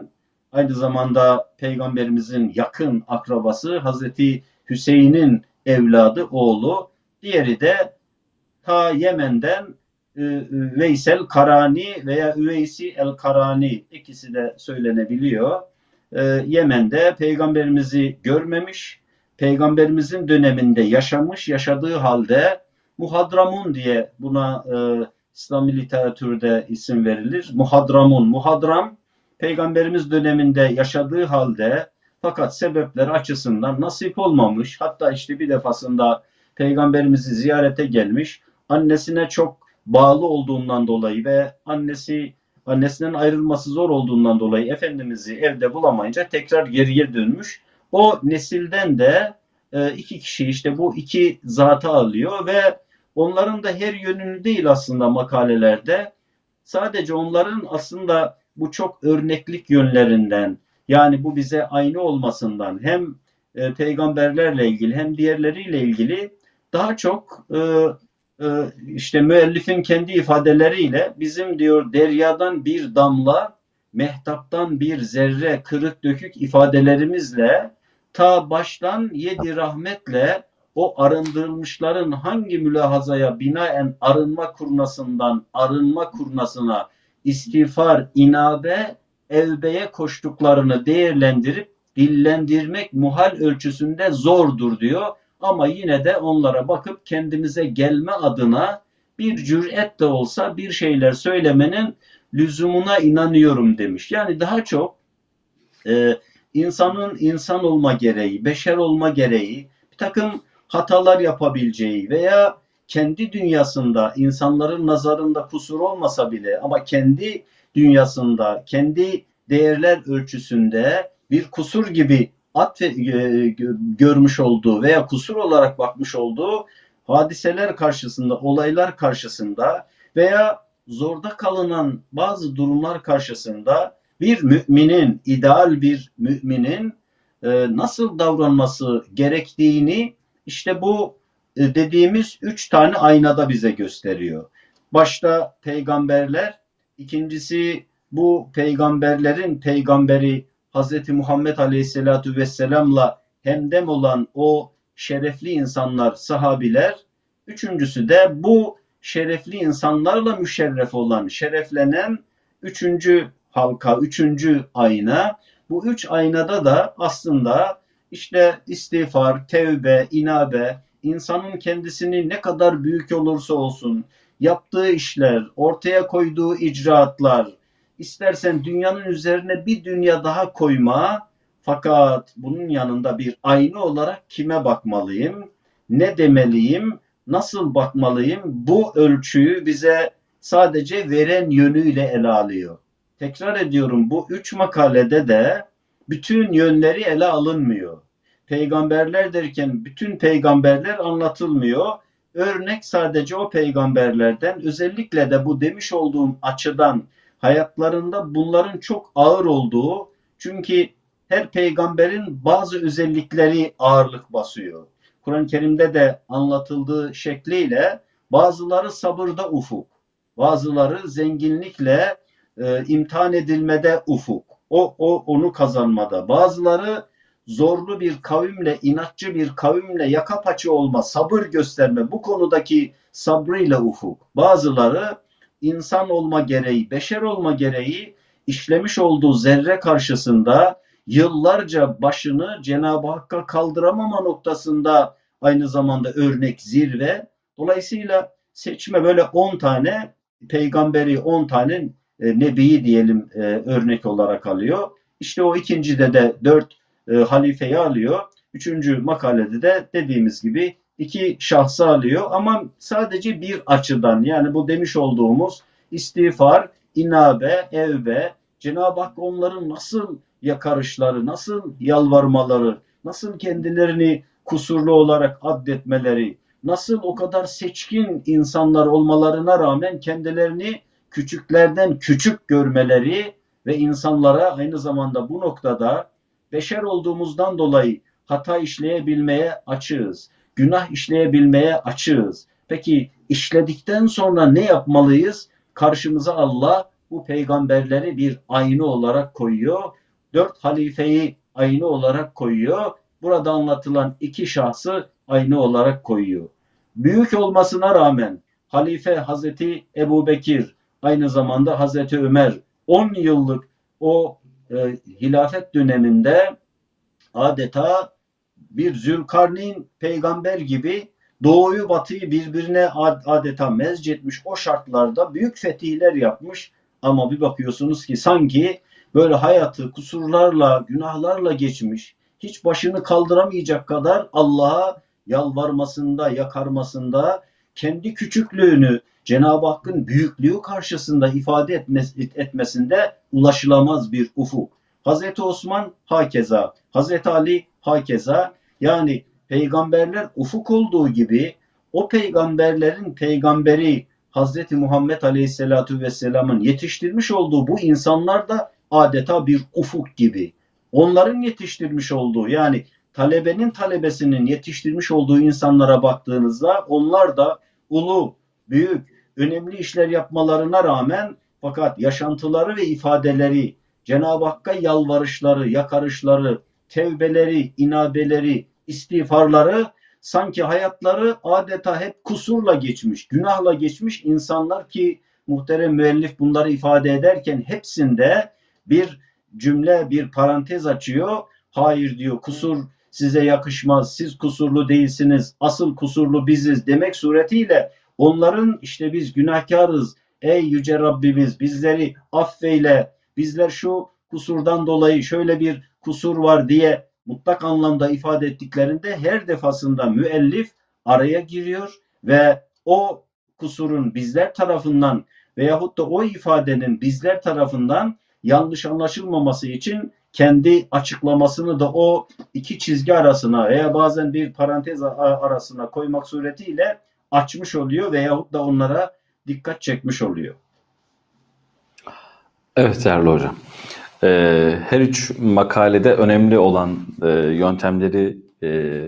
aynı zamanda Peygamberimizin yakın akrabası Hazreti Hüseyin'in evladı, oğlu. Diğeri de ta Yemen'den Veysel Karani veya Üveysi El Karani ikisi de söylenebiliyor. E, Yemen'de peygamberimizi görmemiş, peygamberimizin döneminde yaşamış, yaşadığı halde Muhadramun diye buna e, İslami literatürde isim verilir. Muhadramun, muhadram peygamberimiz döneminde yaşadığı halde fakat sebepler açısından nasip olmamış. Hatta işte bir defasında peygamberimizi ziyarete gelmiş. Annesine çok bağlı olduğundan dolayı ve annesi annesinden ayrılması zor olduğundan dolayı Efendimiz'i evde bulamayınca tekrar geriye dönmüş. O nesilden de e, iki kişi işte bu iki zatı alıyor ve onların da her yönünü değil aslında makalelerde. Sadece onların aslında bu çok örneklik yönlerinden yani bu bize aynı olmasından hem e, peygamberlerle ilgili hem diğerleriyle ilgili daha çok e, işte müellifin kendi ifadeleriyle bizim diyor deryadan bir damla, mehtaptan bir zerre kırık dökük ifadelerimizle ta baştan yedi rahmetle o arındırılmışların hangi mülahazaya binaen arınma kurnasından arınma kurnasına istiğfar, inabe, evbeye koştuklarını değerlendirip dillendirmek muhal ölçüsünde zordur diyor. Ama yine de onlara bakıp kendimize gelme adına bir cüret de olsa bir şeyler söylemenin lüzumuna inanıyorum demiş. Yani daha çok e, insanın insan olma gereği, beşer olma gereği, bir takım hatalar yapabileceği veya kendi dünyasında insanların nazarında kusur olmasa bile ama kendi dünyasında, kendi değerler ölçüsünde bir kusur gibi atfe, e, görmüş olduğu veya kusur olarak bakmış olduğu hadiseler karşısında, olaylar karşısında veya zorda kalınan bazı durumlar karşısında bir müminin, ideal bir müminin e, nasıl davranması gerektiğini işte bu e, dediğimiz üç tane aynada bize gösteriyor. Başta peygamberler, ikincisi bu peygamberlerin peygamberi Hz. Muhammed Aleyhisselatü Vesselam'la hemdem olan o şerefli insanlar, sahabiler. Üçüncüsü de bu şerefli insanlarla müşerref olan, şereflenen üçüncü halka, üçüncü ayna. Bu üç aynada da aslında işte istiğfar, tevbe, inabe, insanın kendisini ne kadar büyük olursa olsun, yaptığı işler, ortaya koyduğu icraatlar, istersen dünyanın üzerine bir dünya daha koyma, fakat bunun yanında bir ayna olarak kime bakmalıyım, ne demeliyim, nasıl bakmalıyım, bu ölçüyü bize sadece veren yönüyle ele alıyor. Tekrar ediyorum bu üç makalede de bütün yönleri ele alınmıyor. Peygamberler derken bütün peygamberler anlatılmıyor. Örnek sadece o peygamberlerden özellikle de bu demiş olduğum açıdan hayatlarında bunların çok ağır olduğu çünkü her peygamberin bazı özellikleri ağırlık basıyor. Kur'an-ı Kerim'de de anlatıldığı şekliyle bazıları sabırda ufuk, bazıları zenginlikle e, imtihan edilmede ufuk. O, o onu kazanmada. Bazıları zorlu bir kavimle, inatçı bir kavimle yaka paça olma, sabır gösterme bu konudaki sabrıyla ufuk. Bazıları insan olma gereği, beşer olma gereği işlemiş olduğu zerre karşısında yıllarca başını Cenab-ı Hakk'a kaldıramama noktasında aynı zamanda örnek zirve. Dolayısıyla seçme böyle 10 tane peygamberi 10 tane e, nebiyi diyelim e, örnek olarak alıyor. İşte o ikincide de 4 e, halifeyi alıyor. Üçüncü makalede de dediğimiz gibi iki şahsı alıyor ama sadece bir açıdan yani bu demiş olduğumuz istiğfar, inabe, evbe, Cenab-ı Hak onların nasıl yakarışları, nasıl yalvarmaları, nasıl kendilerini kusurlu olarak addetmeleri, nasıl o kadar seçkin insanlar olmalarına rağmen kendilerini küçüklerden küçük görmeleri ve insanlara aynı zamanda bu noktada beşer olduğumuzdan dolayı hata işleyebilmeye açığız günah işleyebilmeye açığız. Peki işledikten sonra ne yapmalıyız? Karşımıza Allah bu peygamberleri bir ayna olarak koyuyor. Dört halifeyi ayna olarak koyuyor. Burada anlatılan iki şahsı ayna olarak koyuyor. Büyük olmasına rağmen halife Hazreti Ebu Bekir, aynı zamanda Hazreti Ömer 10 yıllık o e, hilafet döneminde adeta bir Zülkarneyn peygamber gibi doğuyu batıyı birbirine adeta mezcetmiş. O şartlarda büyük fetihler yapmış. Ama bir bakıyorsunuz ki sanki böyle hayatı kusurlarla günahlarla geçmiş. Hiç başını kaldıramayacak kadar Allah'a yalvarmasında yakarmasında kendi küçüklüğünü Cenab-ı Hakk'ın büyüklüğü karşısında ifade etmesinde ulaşılamaz bir ufuk. Hazreti Osman hakeza, Hazreti Ali hakeza yani peygamberler ufuk olduğu gibi o peygamberlerin peygamberi Hazreti Muhammed Aleyhisselatü Vesselam'ın yetiştirmiş olduğu bu insanlar da adeta bir ufuk gibi. Onların yetiştirmiş olduğu yani talebenin talebesinin yetiştirmiş olduğu insanlara baktığınızda onlar da ulu, büyük, önemli işler yapmalarına rağmen fakat yaşantıları ve ifadeleri, Cenab-ı Hakk'a yalvarışları, yakarışları, tevbeleri, inabeleri, istiğfarları sanki hayatları adeta hep kusurla geçmiş, günahla geçmiş insanlar ki muhterem müellif bunları ifade ederken hepsinde bir cümle, bir parantez açıyor. Hayır diyor kusur size yakışmaz, siz kusurlu değilsiniz, asıl kusurlu biziz demek suretiyle onların işte biz günahkarız, ey yüce Rabbimiz bizleri affeyle, bizler şu kusurdan dolayı şöyle bir kusur var diye mutlak anlamda ifade ettiklerinde her defasında müellif araya giriyor ve o kusurun bizler tarafından veyahut da o ifadenin bizler tarafından yanlış anlaşılmaması için kendi açıklamasını da o iki çizgi arasına veya bazen bir parantez arasına koymak suretiyle açmış oluyor veyahut da onlara dikkat çekmiş oluyor. Evet değerli hocam. Ee, her üç makalede önemli olan e, yöntemleri e,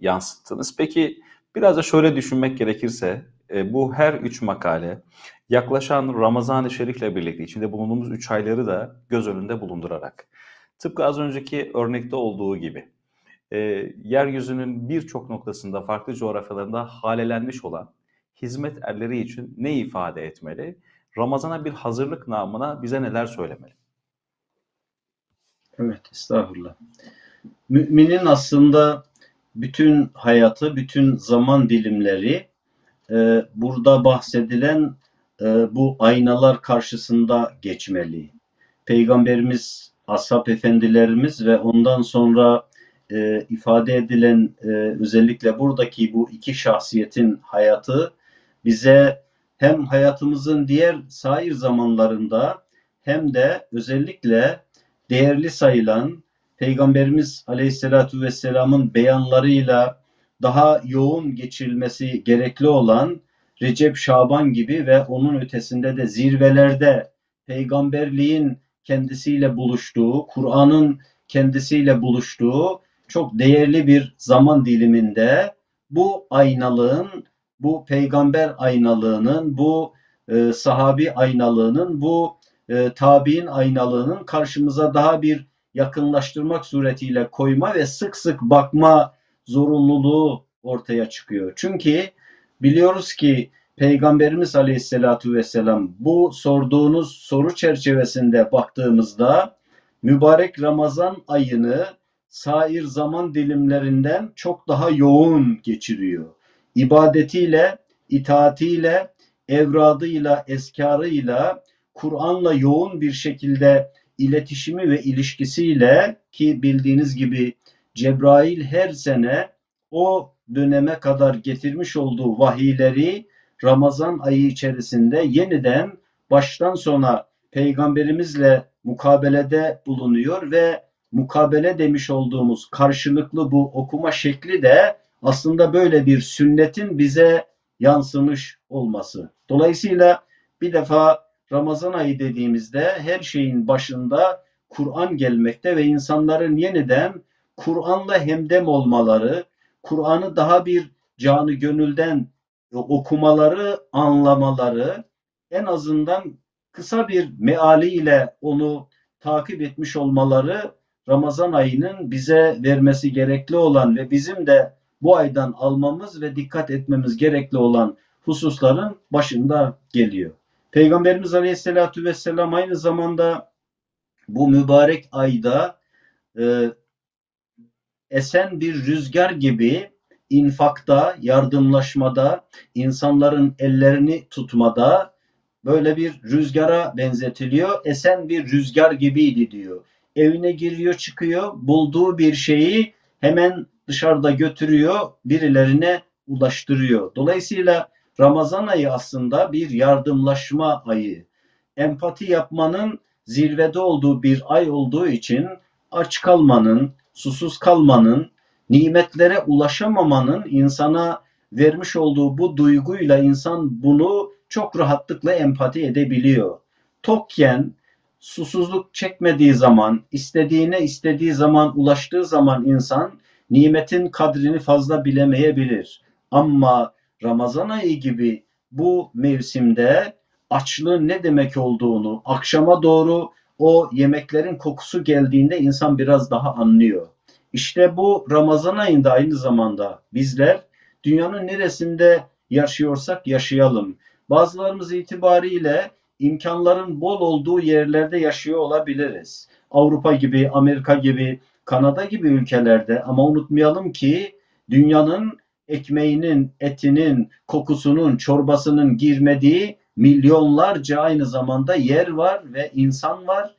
yansıttınız. Peki biraz da şöyle düşünmek gerekirse e, bu her üç makale yaklaşan Ramazan-ı Şerif'le birlikte içinde bulunduğumuz üç ayları da göz önünde bulundurarak tıpkı az önceki örnekte olduğu gibi e, yeryüzünün birçok noktasında farklı coğrafyalarında halelenmiş olan hizmet erleri için ne ifade etmeli? Ramazana bir hazırlık namına bize neler söylemeli? Evet, estağfurullah. Müminin aslında bütün hayatı, bütün zaman dilimleri e, burada bahsedilen e, bu aynalar karşısında geçmeli. Peygamberimiz, ashab efendilerimiz ve ondan sonra e, ifade edilen e, özellikle buradaki bu iki şahsiyetin hayatı bize hem hayatımızın diğer sair zamanlarında hem de özellikle değerli sayılan Peygamberimiz Aleyhisselatü Vesselam'ın beyanlarıyla daha yoğun geçirilmesi gerekli olan Recep Şaban gibi ve onun ötesinde de zirvelerde peygamberliğin kendisiyle buluştuğu, Kur'an'ın kendisiyle buluştuğu çok değerli bir zaman diliminde bu aynalığın, bu peygamber aynalığının, bu e, sahabi aynalığının, bu e, tabi'in aynalığının karşımıza daha bir yakınlaştırmak suretiyle koyma ve sık sık bakma zorunluluğu ortaya çıkıyor. Çünkü biliyoruz ki Peygamberimiz Aleyhisselatü Vesselam bu sorduğunuz soru çerçevesinde baktığımızda mübarek Ramazan ayını sair zaman dilimlerinden çok daha yoğun geçiriyor. İbadetiyle, itaatiyle, evradıyla, eskarıyla, Kur'an'la yoğun bir şekilde iletişimi ve ilişkisiyle ki bildiğiniz gibi Cebrail her sene o döneme kadar getirmiş olduğu vahiyleri Ramazan ayı içerisinde yeniden baştan sona peygamberimizle mukabelede bulunuyor ve mukabele demiş olduğumuz karşılıklı bu okuma şekli de aslında böyle bir sünnetin bize yansımış olması. Dolayısıyla bir defa Ramazan ayı dediğimizde her şeyin başında Kur'an gelmekte ve insanların yeniden Kur'an'la hemdem olmaları, Kur'an'ı daha bir canı gönülden okumaları, anlamaları, en azından kısa bir mealiyle onu takip etmiş olmaları Ramazan ayının bize vermesi gerekli olan ve bizim de bu aydan almamız ve dikkat etmemiz gerekli olan hususların başında geliyor. Peygamberimiz Aleyhisselatü Vesselam aynı zamanda bu mübarek ayda e, esen bir rüzgar gibi infakta, yardımlaşmada, insanların ellerini tutmada böyle bir rüzgara benzetiliyor. Esen bir rüzgar gibiydi diyor. Evine giriyor çıkıyor, bulduğu bir şeyi hemen dışarıda götürüyor, birilerine ulaştırıyor. Dolayısıyla Ramazan ayı aslında bir yardımlaşma ayı. Empati yapmanın zirvede olduğu bir ay olduğu için aç kalmanın, susuz kalmanın, nimetlere ulaşamamanın insana vermiş olduğu bu duyguyla insan bunu çok rahatlıkla empati edebiliyor. Tokken susuzluk çekmediği zaman, istediğine istediği zaman ulaştığı zaman insan nimetin kadrini fazla bilemeyebilir. Ama Ramazan ayı gibi bu mevsimde açlığın ne demek olduğunu akşama doğru o yemeklerin kokusu geldiğinde insan biraz daha anlıyor. İşte bu Ramazan ayında aynı zamanda bizler dünyanın neresinde yaşıyorsak yaşayalım. Bazılarımız itibariyle imkanların bol olduğu yerlerde yaşıyor olabiliriz. Avrupa gibi, Amerika gibi, Kanada gibi ülkelerde ama unutmayalım ki dünyanın ekmeğinin, etinin, kokusunun, çorbasının girmediği milyonlarca aynı zamanda yer var ve insan var.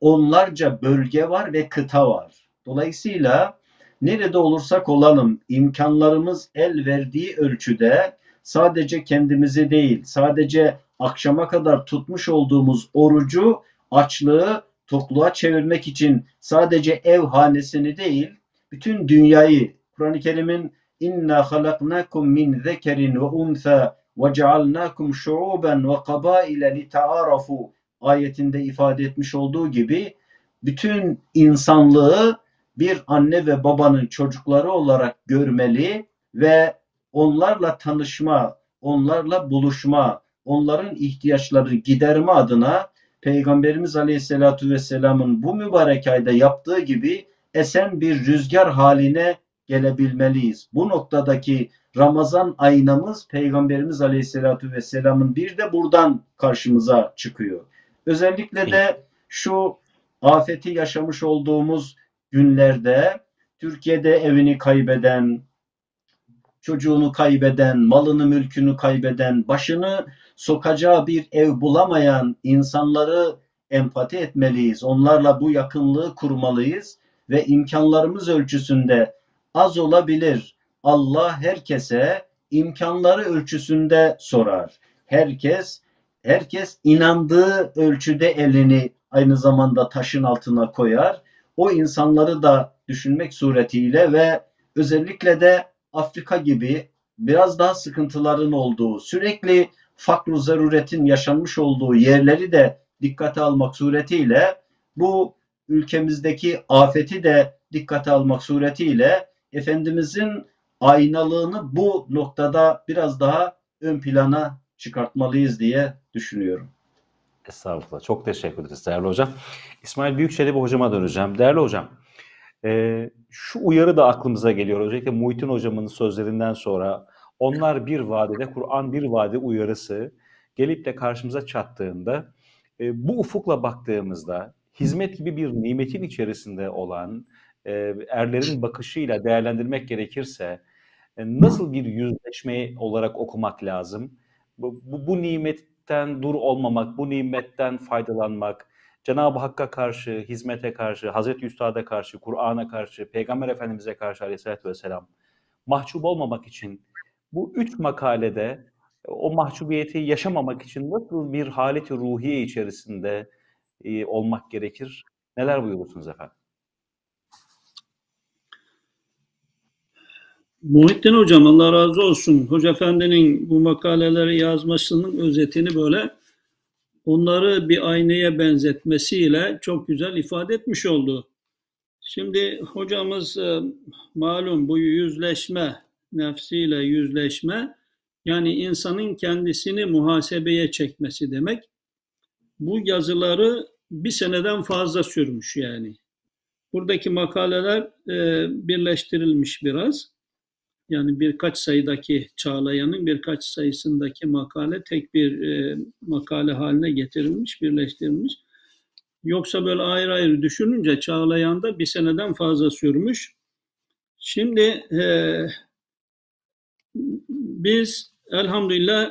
Onlarca bölge var ve kıta var. Dolayısıyla nerede olursak olalım imkanlarımız el verdiği ölçüde sadece kendimizi değil, sadece akşama kadar tutmuş olduğumuz orucu, açlığı tokluğa çevirmek için sadece ev hanesini değil, bütün dünyayı Kur'an-ı Kerim'in inna halaknakum min zekerin ve unsa ve cealnakum şuuben ve kabaile li taarafu ayetinde ifade etmiş olduğu gibi bütün insanlığı bir anne ve babanın çocukları olarak görmeli ve onlarla tanışma, onlarla buluşma, onların ihtiyaçları giderme adına Peygamberimiz Aleyhisselatü Vesselam'ın bu mübarek ayda yaptığı gibi esen bir rüzgar haline gelebilmeliyiz. Bu noktadaki Ramazan aynamız Peygamberimiz Aleyhisselatü Vesselam'ın bir de buradan karşımıza çıkıyor. Özellikle de şu afeti yaşamış olduğumuz günlerde Türkiye'de evini kaybeden, çocuğunu kaybeden, malını mülkünü kaybeden, başını sokacağı bir ev bulamayan insanları empati etmeliyiz. Onlarla bu yakınlığı kurmalıyız ve imkanlarımız ölçüsünde az olabilir. Allah herkese imkanları ölçüsünde sorar. Herkes herkes inandığı ölçüde elini aynı zamanda taşın altına koyar. O insanları da düşünmek suretiyle ve özellikle de Afrika gibi biraz daha sıkıntıların olduğu, sürekli fakr zaruretin yaşanmış olduğu yerleri de dikkate almak suretiyle bu ülkemizdeki afeti de dikkate almak suretiyle Efendimizin aynalığını bu noktada biraz daha ön plana çıkartmalıyız diye düşünüyorum. Estağfurullah. Çok teşekkür ederiz değerli hocam. İsmail Büyükçelebi hocama döneceğim. Değerli hocam, e, şu uyarı da aklımıza geliyor. Özellikle Muhittin hocamın sözlerinden sonra onlar bir vadede, Kur'an bir vade uyarısı gelip de karşımıza çattığında e, bu ufukla baktığımızda hizmet gibi bir nimetin içerisinde olan e, erlerin bakışıyla değerlendirmek gerekirse e, nasıl bir yüzleşme olarak okumak lazım? Bu, bu, bu nimetten dur olmamak, bu nimetten faydalanmak, Cenab-ı Hakk'a karşı, hizmete karşı, Hazreti Üstad'a karşı, Kur'an'a karşı, Peygamber Efendimiz'e karşı aleyhissalatü vesselam mahcup olmamak için bu üç makalede o mahcubiyeti yaşamamak için nasıl bir haleti ruhiye içerisinde e, olmak gerekir? Neler buyurursunuz efendim? Muhittin Hocam Allah razı olsun. Hoca Efendi'nin bu makaleleri yazmasının özetini böyle onları bir aynaya benzetmesiyle çok güzel ifade etmiş oldu. Şimdi hocamız e, malum bu yüzleşme, nefsiyle yüzleşme yani insanın kendisini muhasebeye çekmesi demek. bu yazıları bir seneden fazla sürmüş yani. Buradaki makaleler e, birleştirilmiş biraz. Yani birkaç sayıdaki Çağlayan'ın birkaç sayısındaki makale tek bir e, makale haline getirilmiş, birleştirilmiş. Yoksa böyle ayrı ayrı düşününce Çağlayan'da bir seneden fazla sürmüş. Şimdi e, biz elhamdülillah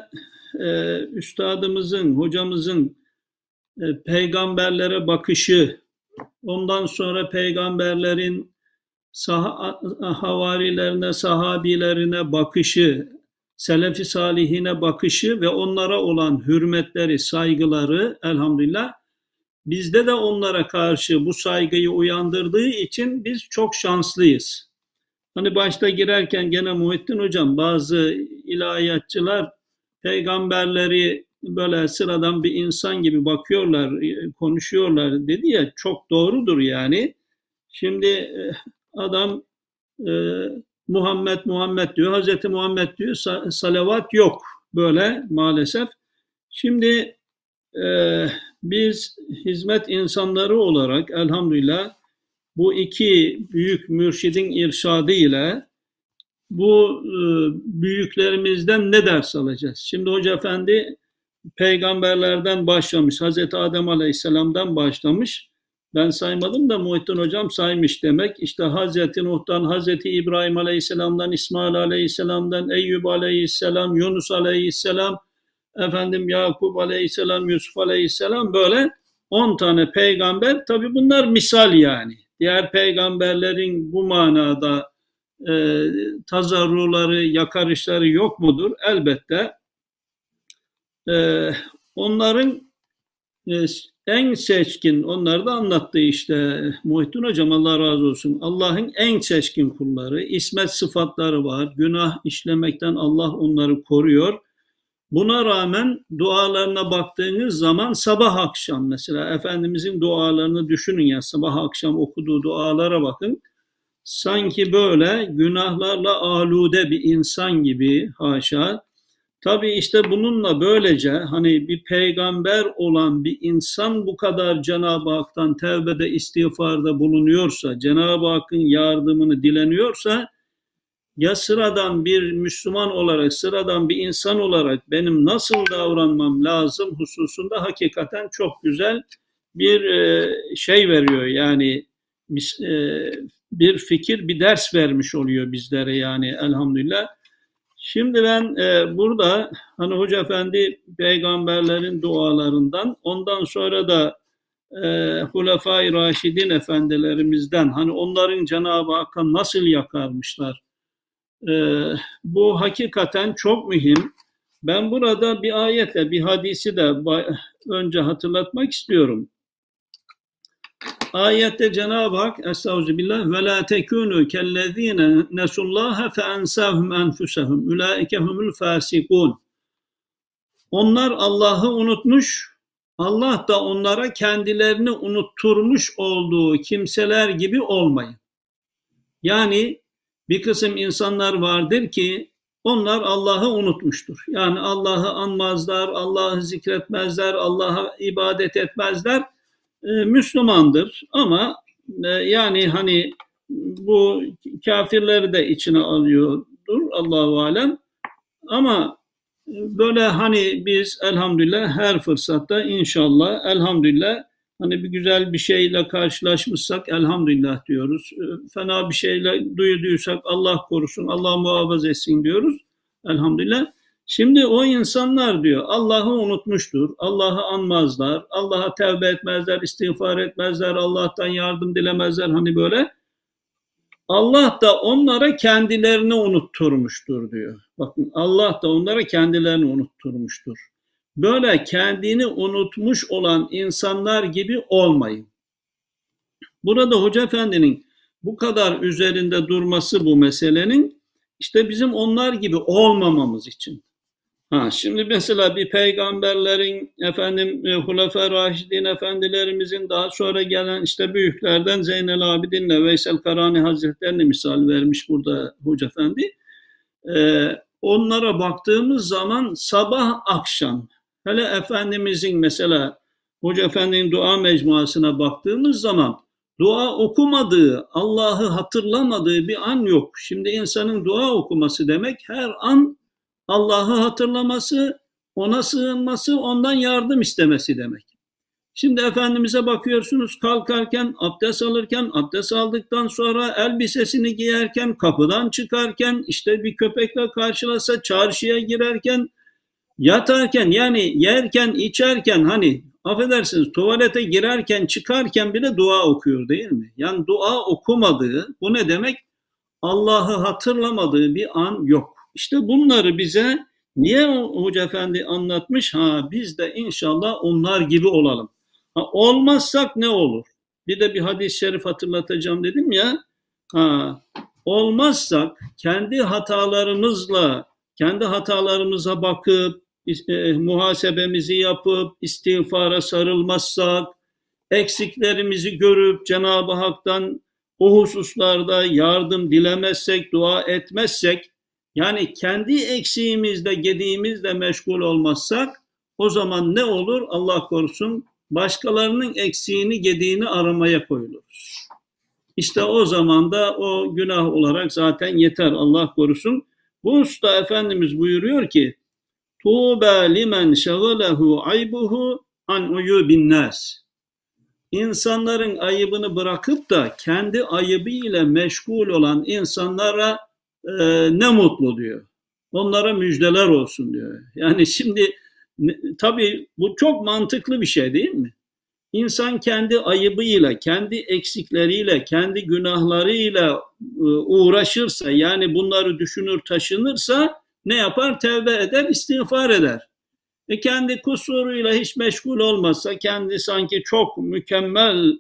e, üstadımızın, hocamızın e, peygamberlere bakışı, ondan sonra peygamberlerin sah havarilerine, sahabilerine bakışı, selefi salihine bakışı ve onlara olan hürmetleri, saygıları elhamdülillah bizde de onlara karşı bu saygıyı uyandırdığı için biz çok şanslıyız. Hani başta girerken gene Muhittin Hocam bazı ilahiyatçılar peygamberleri böyle sıradan bir insan gibi bakıyorlar, konuşuyorlar dedi ya çok doğrudur yani. Şimdi adam e, Muhammed Muhammed diyor, Hazreti Muhammed diyor, salavat yok böyle maalesef. Şimdi e, biz hizmet insanları olarak elhamdülillah bu iki büyük mürşidin irşadı ile bu e, büyüklerimizden ne ders alacağız? Şimdi Hoca Efendi peygamberlerden başlamış. Hazreti Adem Aleyhisselam'dan başlamış. Ben saymadım da Muhittin Hocam saymış demek. İşte Hazreti Nuh'tan, Hazreti İbrahim Aleyhisselam'dan, İsmail Aleyhisselam'dan, Eyyub Aleyhisselam, Yunus Aleyhisselam, efendim Yakup Aleyhisselam, Yusuf Aleyhisselam böyle 10 tane peygamber. Tabi bunlar misal yani. Diğer peygamberlerin bu manada e, tazarruları, yakarışları yok mudur? Elbette. E, onların e, en seçkin, onları da anlattı işte Muhittin Hocam Allah razı olsun. Allah'ın en seçkin kulları, ismet sıfatları var. Günah işlemekten Allah onları koruyor. Buna rağmen dualarına baktığınız zaman sabah akşam mesela Efendimizin dualarını düşünün ya sabah akşam okuduğu dualara bakın. Sanki böyle günahlarla alude bir insan gibi haşa Tabi işte bununla böylece hani bir peygamber olan bir insan bu kadar Cenab-ı Hak'tan tevbede istiğfarda bulunuyorsa, Cenab-ı Hakk'ın yardımını dileniyorsa ya sıradan bir Müslüman olarak, sıradan bir insan olarak benim nasıl davranmam lazım hususunda hakikaten çok güzel bir e, şey veriyor. Yani e, bir fikir, bir ders vermiş oluyor bizlere yani elhamdülillah. Şimdi ben e, burada hani Hoca Efendi peygamberlerin dualarından ondan sonra da e, Hulefai Raşidin efendilerimizden hani onların Cenab-ı Hakk'a nasıl yakarmışlar. E, bu hakikaten çok mühim. Ben burada bir ayetle bir hadisi de önce hatırlatmak istiyorum. Ayette Cenab-ı Hak Estağfirullah ve la tekunu kellezine nesullaha fe ensahum enfusahum ulaike humul fasikun. Onlar Allah'ı unutmuş, Allah da onlara kendilerini unutturmuş olduğu kimseler gibi olmayın. Yani bir kısım insanlar vardır ki onlar Allah'ı unutmuştur. Yani Allah'ı anmazlar, Allah'ı zikretmezler, Allah'a ibadet etmezler e, Müslümandır ama e, yani hani bu kafirleri de içine alıyordur Allahu alem. Ama böyle hani biz elhamdülillah her fırsatta inşallah elhamdülillah hani bir güzel bir şeyle karşılaşmışsak elhamdülillah diyoruz. E, fena bir şeyle duyduysak Allah korusun, Allah muhafaza etsin diyoruz. Elhamdülillah. Şimdi o insanlar diyor Allah'ı unutmuştur, Allah'ı anmazlar, Allah'a tevbe etmezler, istiğfar etmezler, Allah'tan yardım dilemezler hani böyle. Allah da onlara kendilerini unutturmuştur diyor. Bakın Allah da onlara kendilerini unutturmuştur. Böyle kendini unutmuş olan insanlar gibi olmayın. Burada Hoca Efendi'nin bu kadar üzerinde durması bu meselenin işte bizim onlar gibi olmamamız için. Ha, şimdi mesela bir peygamberlerin, efendim e, Hulefai Raşidin efendilerimizin daha sonra gelen işte büyüklerden Zeynel Abidin'le Veysel Karani Hazretlerini misal vermiş burada Hoca Efendi. Ee, onlara baktığımız zaman sabah akşam hele Efendimizin mesela Hoca Efendi'nin dua mecmuasına baktığımız zaman dua okumadığı, Allah'ı hatırlamadığı bir an yok. Şimdi insanın dua okuması demek her an Allah'ı hatırlaması, ona sığınması, ondan yardım istemesi demek. Şimdi Efendimiz'e bakıyorsunuz kalkarken, abdest alırken, abdest aldıktan sonra elbisesini giyerken, kapıdan çıkarken, işte bir köpekle karşılasa çarşıya girerken, yatarken yani yerken, içerken hani affedersiniz tuvalete girerken, çıkarken bile dua okuyor değil mi? Yani dua okumadığı, bu ne demek? Allah'ı hatırlamadığı bir an yok. İşte bunları bize niye Hoca Efendi anlatmış? Ha biz de inşallah onlar gibi olalım. Ha, olmazsak ne olur? Bir de bir hadis-i şerif hatırlatacağım dedim ya. Ha, olmazsak kendi hatalarımızla, kendi hatalarımıza bakıp, e, muhasebemizi yapıp, istiğfara sarılmazsak, eksiklerimizi görüp Cenab-ı Hak'tan o hususlarda yardım dilemezsek, dua etmezsek, yani kendi eksiğimizde, gediğimizle meşgul olmazsak, o zaman ne olur? Allah korusun başkalarının eksiğini, gediğini aramaya koyuluruz. İşte o zaman da o günah olarak zaten yeter Allah korusun. Bu usta Efendimiz buyuruyor ki Tuğbe limen şagalehu aybuhu an uyubin nas. İnsanların ayıbını bırakıp da kendi ayıbı ile meşgul olan insanlara e, ne mutlu diyor. Onlara müjdeler olsun diyor. Yani şimdi tabii bu çok mantıklı bir şey değil mi? İnsan kendi ayıbıyla, kendi eksikleriyle, kendi günahlarıyla e, uğraşırsa, yani bunları düşünür, taşınırsa ne yapar? Tevbe eder, istiğfar eder. E kendi kusuruyla hiç meşgul olmazsa, kendi sanki çok mükemmel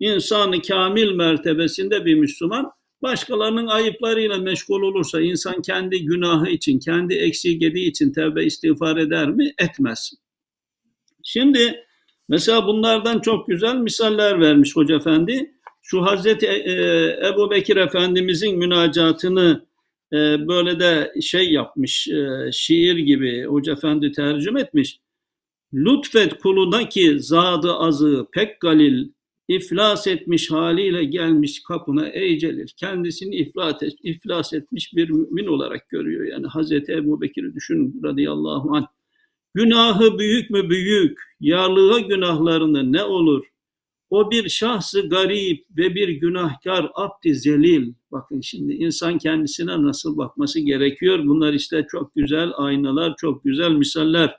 insanı kamil mertebesinde bir Müslüman, başkalarının ayıplarıyla meşgul olursa insan kendi günahı için, kendi eksiği gediği için tevbe istiğfar eder mi? Etmez. Şimdi mesela bunlardan çok güzel misaller vermiş Hoca Efendi. Şu Hazreti e, e, Ebu Bekir Efendimizin münacatını e, böyle de şey yapmış, şiir gibi Hoca Efendi tercüme etmiş. Lütfet kuluna ki zadı azı pek galil, iflas etmiş haliyle gelmiş kapına ey Celil. Kendisini iflas, et, iflas etmiş bir mümin olarak görüyor. Yani Hazreti Ebu Bekir'i düşün radıyallahu anh. Günahı büyük mü büyük, yarlığa günahlarını ne olur? O bir şahsı garip ve bir günahkar abdi zelil. Bakın şimdi insan kendisine nasıl bakması gerekiyor. Bunlar işte çok güzel aynalar, çok güzel misaller.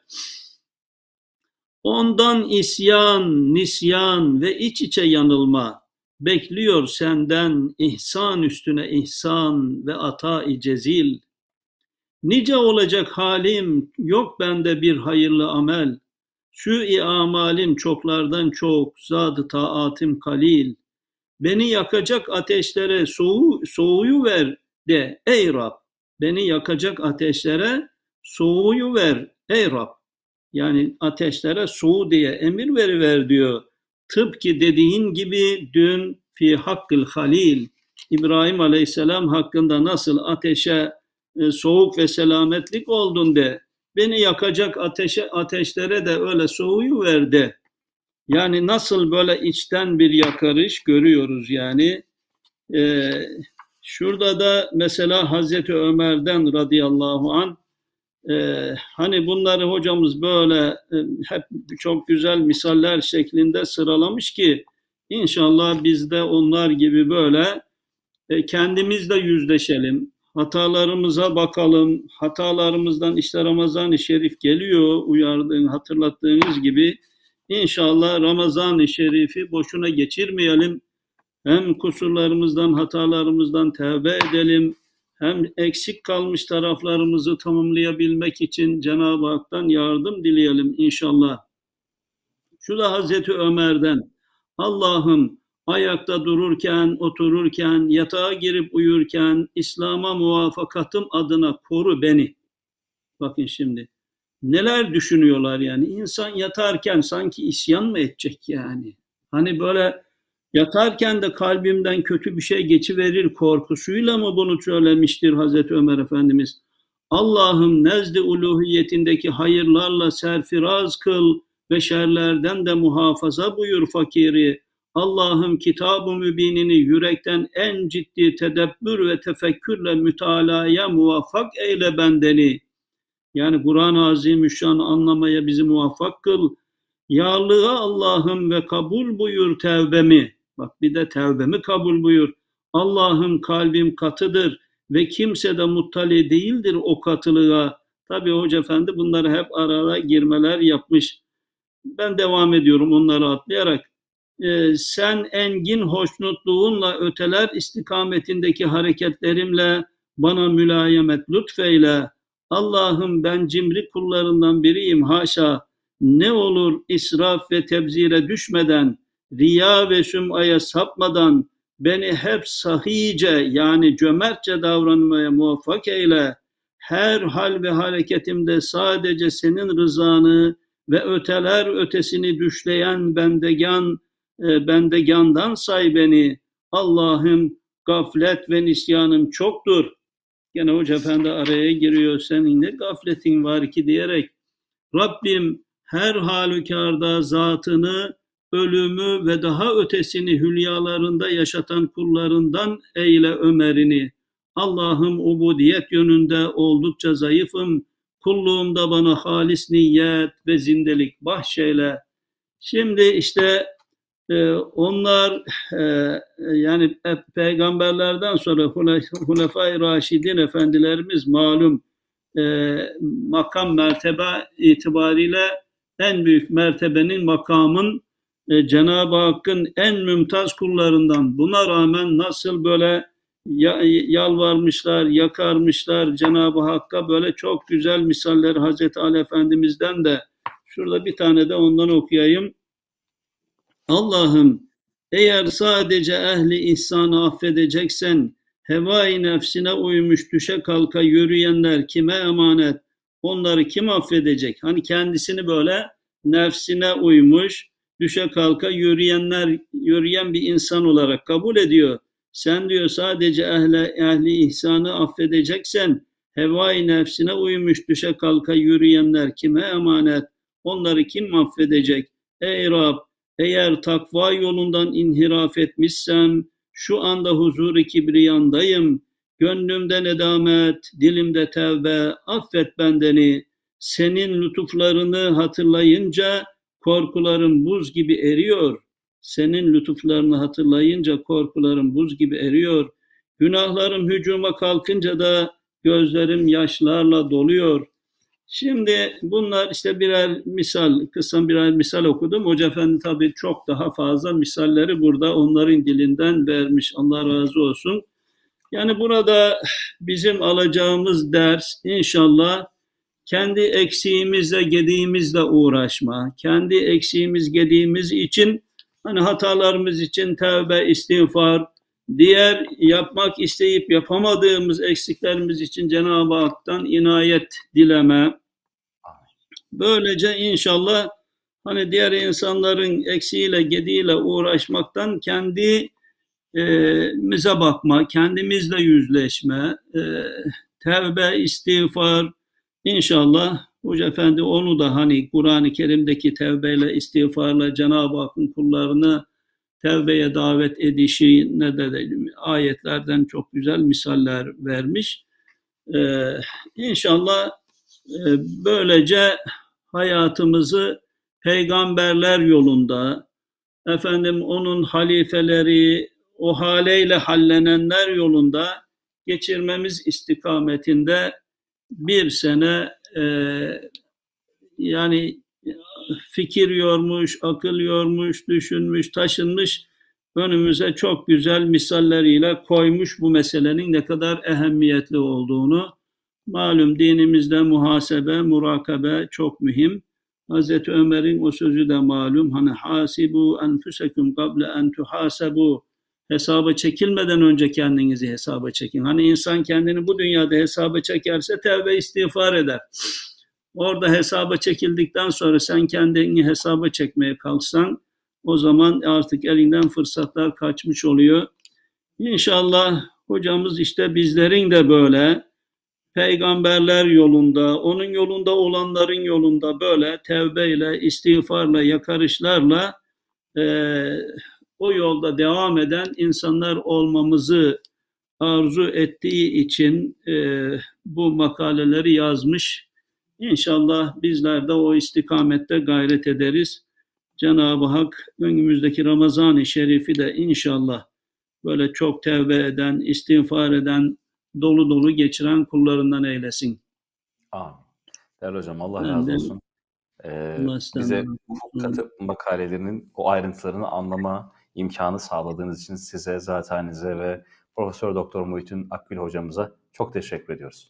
Ondan isyan, nisyan ve iç içe yanılma bekliyor senden ihsan üstüne ihsan ve ata-i cezil. Nice olacak halim, yok bende bir hayırlı amel. Şu-i amalim çoklardan çok, zat taatim kalil. Beni yakacak ateşlere soğu, soğuyu ver de ey Rab. Beni yakacak ateşlere soğuyu ver ey Rab. Yani ateşlere soğu diye emir veriver diyor. Tıpkı dediğin gibi dün fi hakkıl halil İbrahim Aleyhisselam hakkında nasıl ateşe e, soğuk ve selametlik oldun de beni yakacak ateşe ateşlere de öyle soğuyu verdi. Yani nasıl böyle içten bir yakarış görüyoruz yani. Ee, şurada da mesela Hazreti Ömer'den radıyallahu an ee, hani bunları hocamız böyle e, hep çok güzel misaller şeklinde sıralamış ki inşallah biz de onlar gibi böyle e, kendimizle yüzleşelim. Hatalarımıza bakalım. Hatalarımızdan işte Ramazan-ı Şerif geliyor uyardığın, hatırlattığınız gibi. İnşallah Ramazan-ı Şerif'i boşuna geçirmeyelim. Hem kusurlarımızdan, hatalarımızdan tevbe edelim hem eksik kalmış taraflarımızı tamamlayabilmek için Cenab-ı Hak'tan yardım dileyelim inşallah. Şu da Hazreti Ömer'den Allah'ım ayakta dururken, otururken, yatağa girip uyurken İslam'a muvafakatım adına koru beni. Bakın şimdi neler düşünüyorlar yani insan yatarken sanki isyan mı edecek yani? Hani böyle Yatarken de kalbimden kötü bir şey geçiverir korkusuyla mı bunu söylemiştir Hazreti Ömer Efendimiz? Allah'ım nezd-i uluhiyetindeki hayırlarla serfiraz kıl ve şerlerden de muhafaza buyur fakiri. Allah'ım kitab-ı mübinini yürekten en ciddi tedebbür ve tefekkürle mütalaya muvaffak eyle bendeni. Yani Kur'an-ı Azimüşşan anlamaya bizi muvaffak kıl. Yağlığa Allah'ım ve kabul buyur tevbemi. Bak bir de tevbemi kabul buyur. Allah'ım kalbim katıdır ve kimse de muttali değildir o katılığa. Tabi Hoca Efendi bunları hep arada girmeler yapmış. Ben devam ediyorum onları atlayarak. Ee, sen engin hoşnutluğunla öteler istikametindeki hareketlerimle bana mülayemet lütfeyle. Allah'ım ben cimri kullarından biriyim haşa. Ne olur israf ve tebzire düşmeden, riya ve sümaya sapmadan beni hep sahice yani cömertçe davranmaya muvaffak eyle. Her hal ve hareketimde sadece senin rızanı ve öteler ötesini düşleyen bendegan, e, bendegandan say beni. Allah'ım gaflet ve nisyanım çoktur. Gene Hoca Efendi araya giriyor. Senin ne gafletin var ki diyerek Rabbim her halükarda zatını, ölümü ve daha ötesini hülyalarında yaşatan kullarından eyle Ömer'ini. Allah'ım ubudiyet yönünde oldukça zayıfım. Kulluğumda bana halis niyet ve zindelik bahşeyle. Şimdi işte e, onlar e, yani peygamberlerden sonra Hulefai Raşidin efendilerimiz malum e, makam mertebe itibariyle en büyük mertebenin makamın e, Cenab-ı Hakk'ın en mümtaz kullarından. Buna rağmen nasıl böyle yalvarmışlar, yakarmışlar Cenab-ı Hakk'a böyle çok güzel misaller Hazreti Ali Efendimiz'den de şurada bir tane de ondan okuyayım. Allah'ım eğer sadece ehli ihsanı affedeceksen hevai nefsine uymuş düşe kalka yürüyenler kime emanet? Onları kim affedecek? Hani kendisini böyle nefsine uymuş, düşe kalka yürüyenler, yürüyen bir insan olarak kabul ediyor. Sen diyor sadece ehli, ehli ihsanı affedeceksen hevai nefsine uymuş düşe kalka yürüyenler kime emanet? Onları kim affedecek? Ey Rab eğer takva yolundan inhiraf etmişsem şu anda huzur-i kibriyandayım. Gönlümde nedamet, dilimde tevbe, affet bendeni. Senin lütuflarını hatırlayınca korkularım buz gibi eriyor. Senin lütuflarını hatırlayınca korkularım buz gibi eriyor. Günahlarım hücuma kalkınca da gözlerim yaşlarla doluyor. Şimdi bunlar işte birer misal, kısa birer misal okudum. Hoca Efendi tabii çok daha fazla misalleri burada onların dilinden vermiş. Allah razı olsun. Yani burada bizim alacağımız ders inşallah kendi eksiğimizle, gediğimizle uğraşma. Kendi eksiğimiz, gediğimiz için hani hatalarımız için tevbe, istiğfar, diğer yapmak isteyip yapamadığımız eksiklerimiz için Cenab-ı Hak'tan inayet dileme. Böylece inşallah hani diğer insanların eksiğiyle, gediğiyle uğraşmaktan kendi e, mize bakma, kendimizle yüzleşme, e, tevbe, istiğfar, inşallah Hoca Efendi onu da hani Kur'an-ı Kerim'deki tevbeyle, istiğfarla Cenab-ı Hakk'ın kullarını tevbeye davet edişine de, de ayetlerden çok güzel misaller vermiş. Ee, inşallah e, böylece hayatımızı peygamberler yolunda, efendim onun halifeleri, o haleyle hallenenler yolunda geçirmemiz istikametinde bir sene e, yani fikir yormuş, akıl yormuş, düşünmüş, taşınmış önümüze çok güzel misalleriyle koymuş bu meselenin ne kadar ehemmiyetli olduğunu. Malum dinimizde muhasebe, murakabe çok mühim. Hazreti Ömer'in o sözü de malum. Hani hasibu enfusekum kable en tuhasebu. Hesaba çekilmeden önce kendinizi hesaba çekin. Hani insan kendini bu dünyada hesaba çekerse tevbe istiğfar eder. Orada hesaba çekildikten sonra sen kendini hesaba çekmeye kalksan o zaman artık elinden fırsatlar kaçmış oluyor. İnşallah hocamız işte bizlerin de böyle peygamberler yolunda, onun yolunda olanların yolunda böyle tevbeyle, istiğfarla, yakarışlarla eee, o yolda devam eden insanlar olmamızı arzu ettiği için eee, bu makaleleri yazmış. İnşallah bizler de o istikamette gayret ederiz. Cenab-ı Hak önümüzdeki Ramazan-ı Şerif'i de inşallah böyle çok tevbe eden, istiğfar eden, dolu dolu geçiren kullarından eylesin. Amin. Değerli hocam Allah Ben razı de- olsun. Ee, Allah bize razı ufuk katı makalelerinin o ayrıntılarını anlama imkanı sağladığınız için size, zatenize ve Profesör Doktor Muhittin Akgül hocamıza çok teşekkür ediyoruz.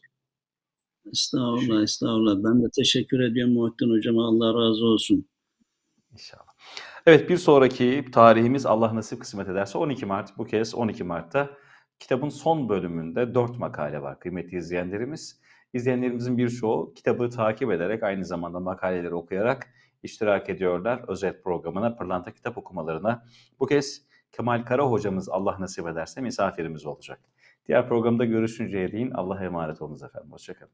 Estağfurullah, estağfurullah. Ben de teşekkür ediyorum Muhittin Hocama. Allah razı olsun. İnşallah. Evet bir sonraki tarihimiz Allah nasip kısmet ederse 12 Mart. Bu kez 12 Mart'ta kitabın son bölümünde 4 makale var kıymetli izleyenlerimiz. İzleyenlerimizin birçoğu kitabı takip ederek aynı zamanda makaleleri okuyarak iştirak ediyorlar. Özet programına, Pırlanta kitap okumalarına. Bu kez Kemal Kara hocamız Allah nasip ederse misafirimiz olacak. Diğer programda görüşünceye değin Allah'a emanet olunuz efendim. Hoşçakalın.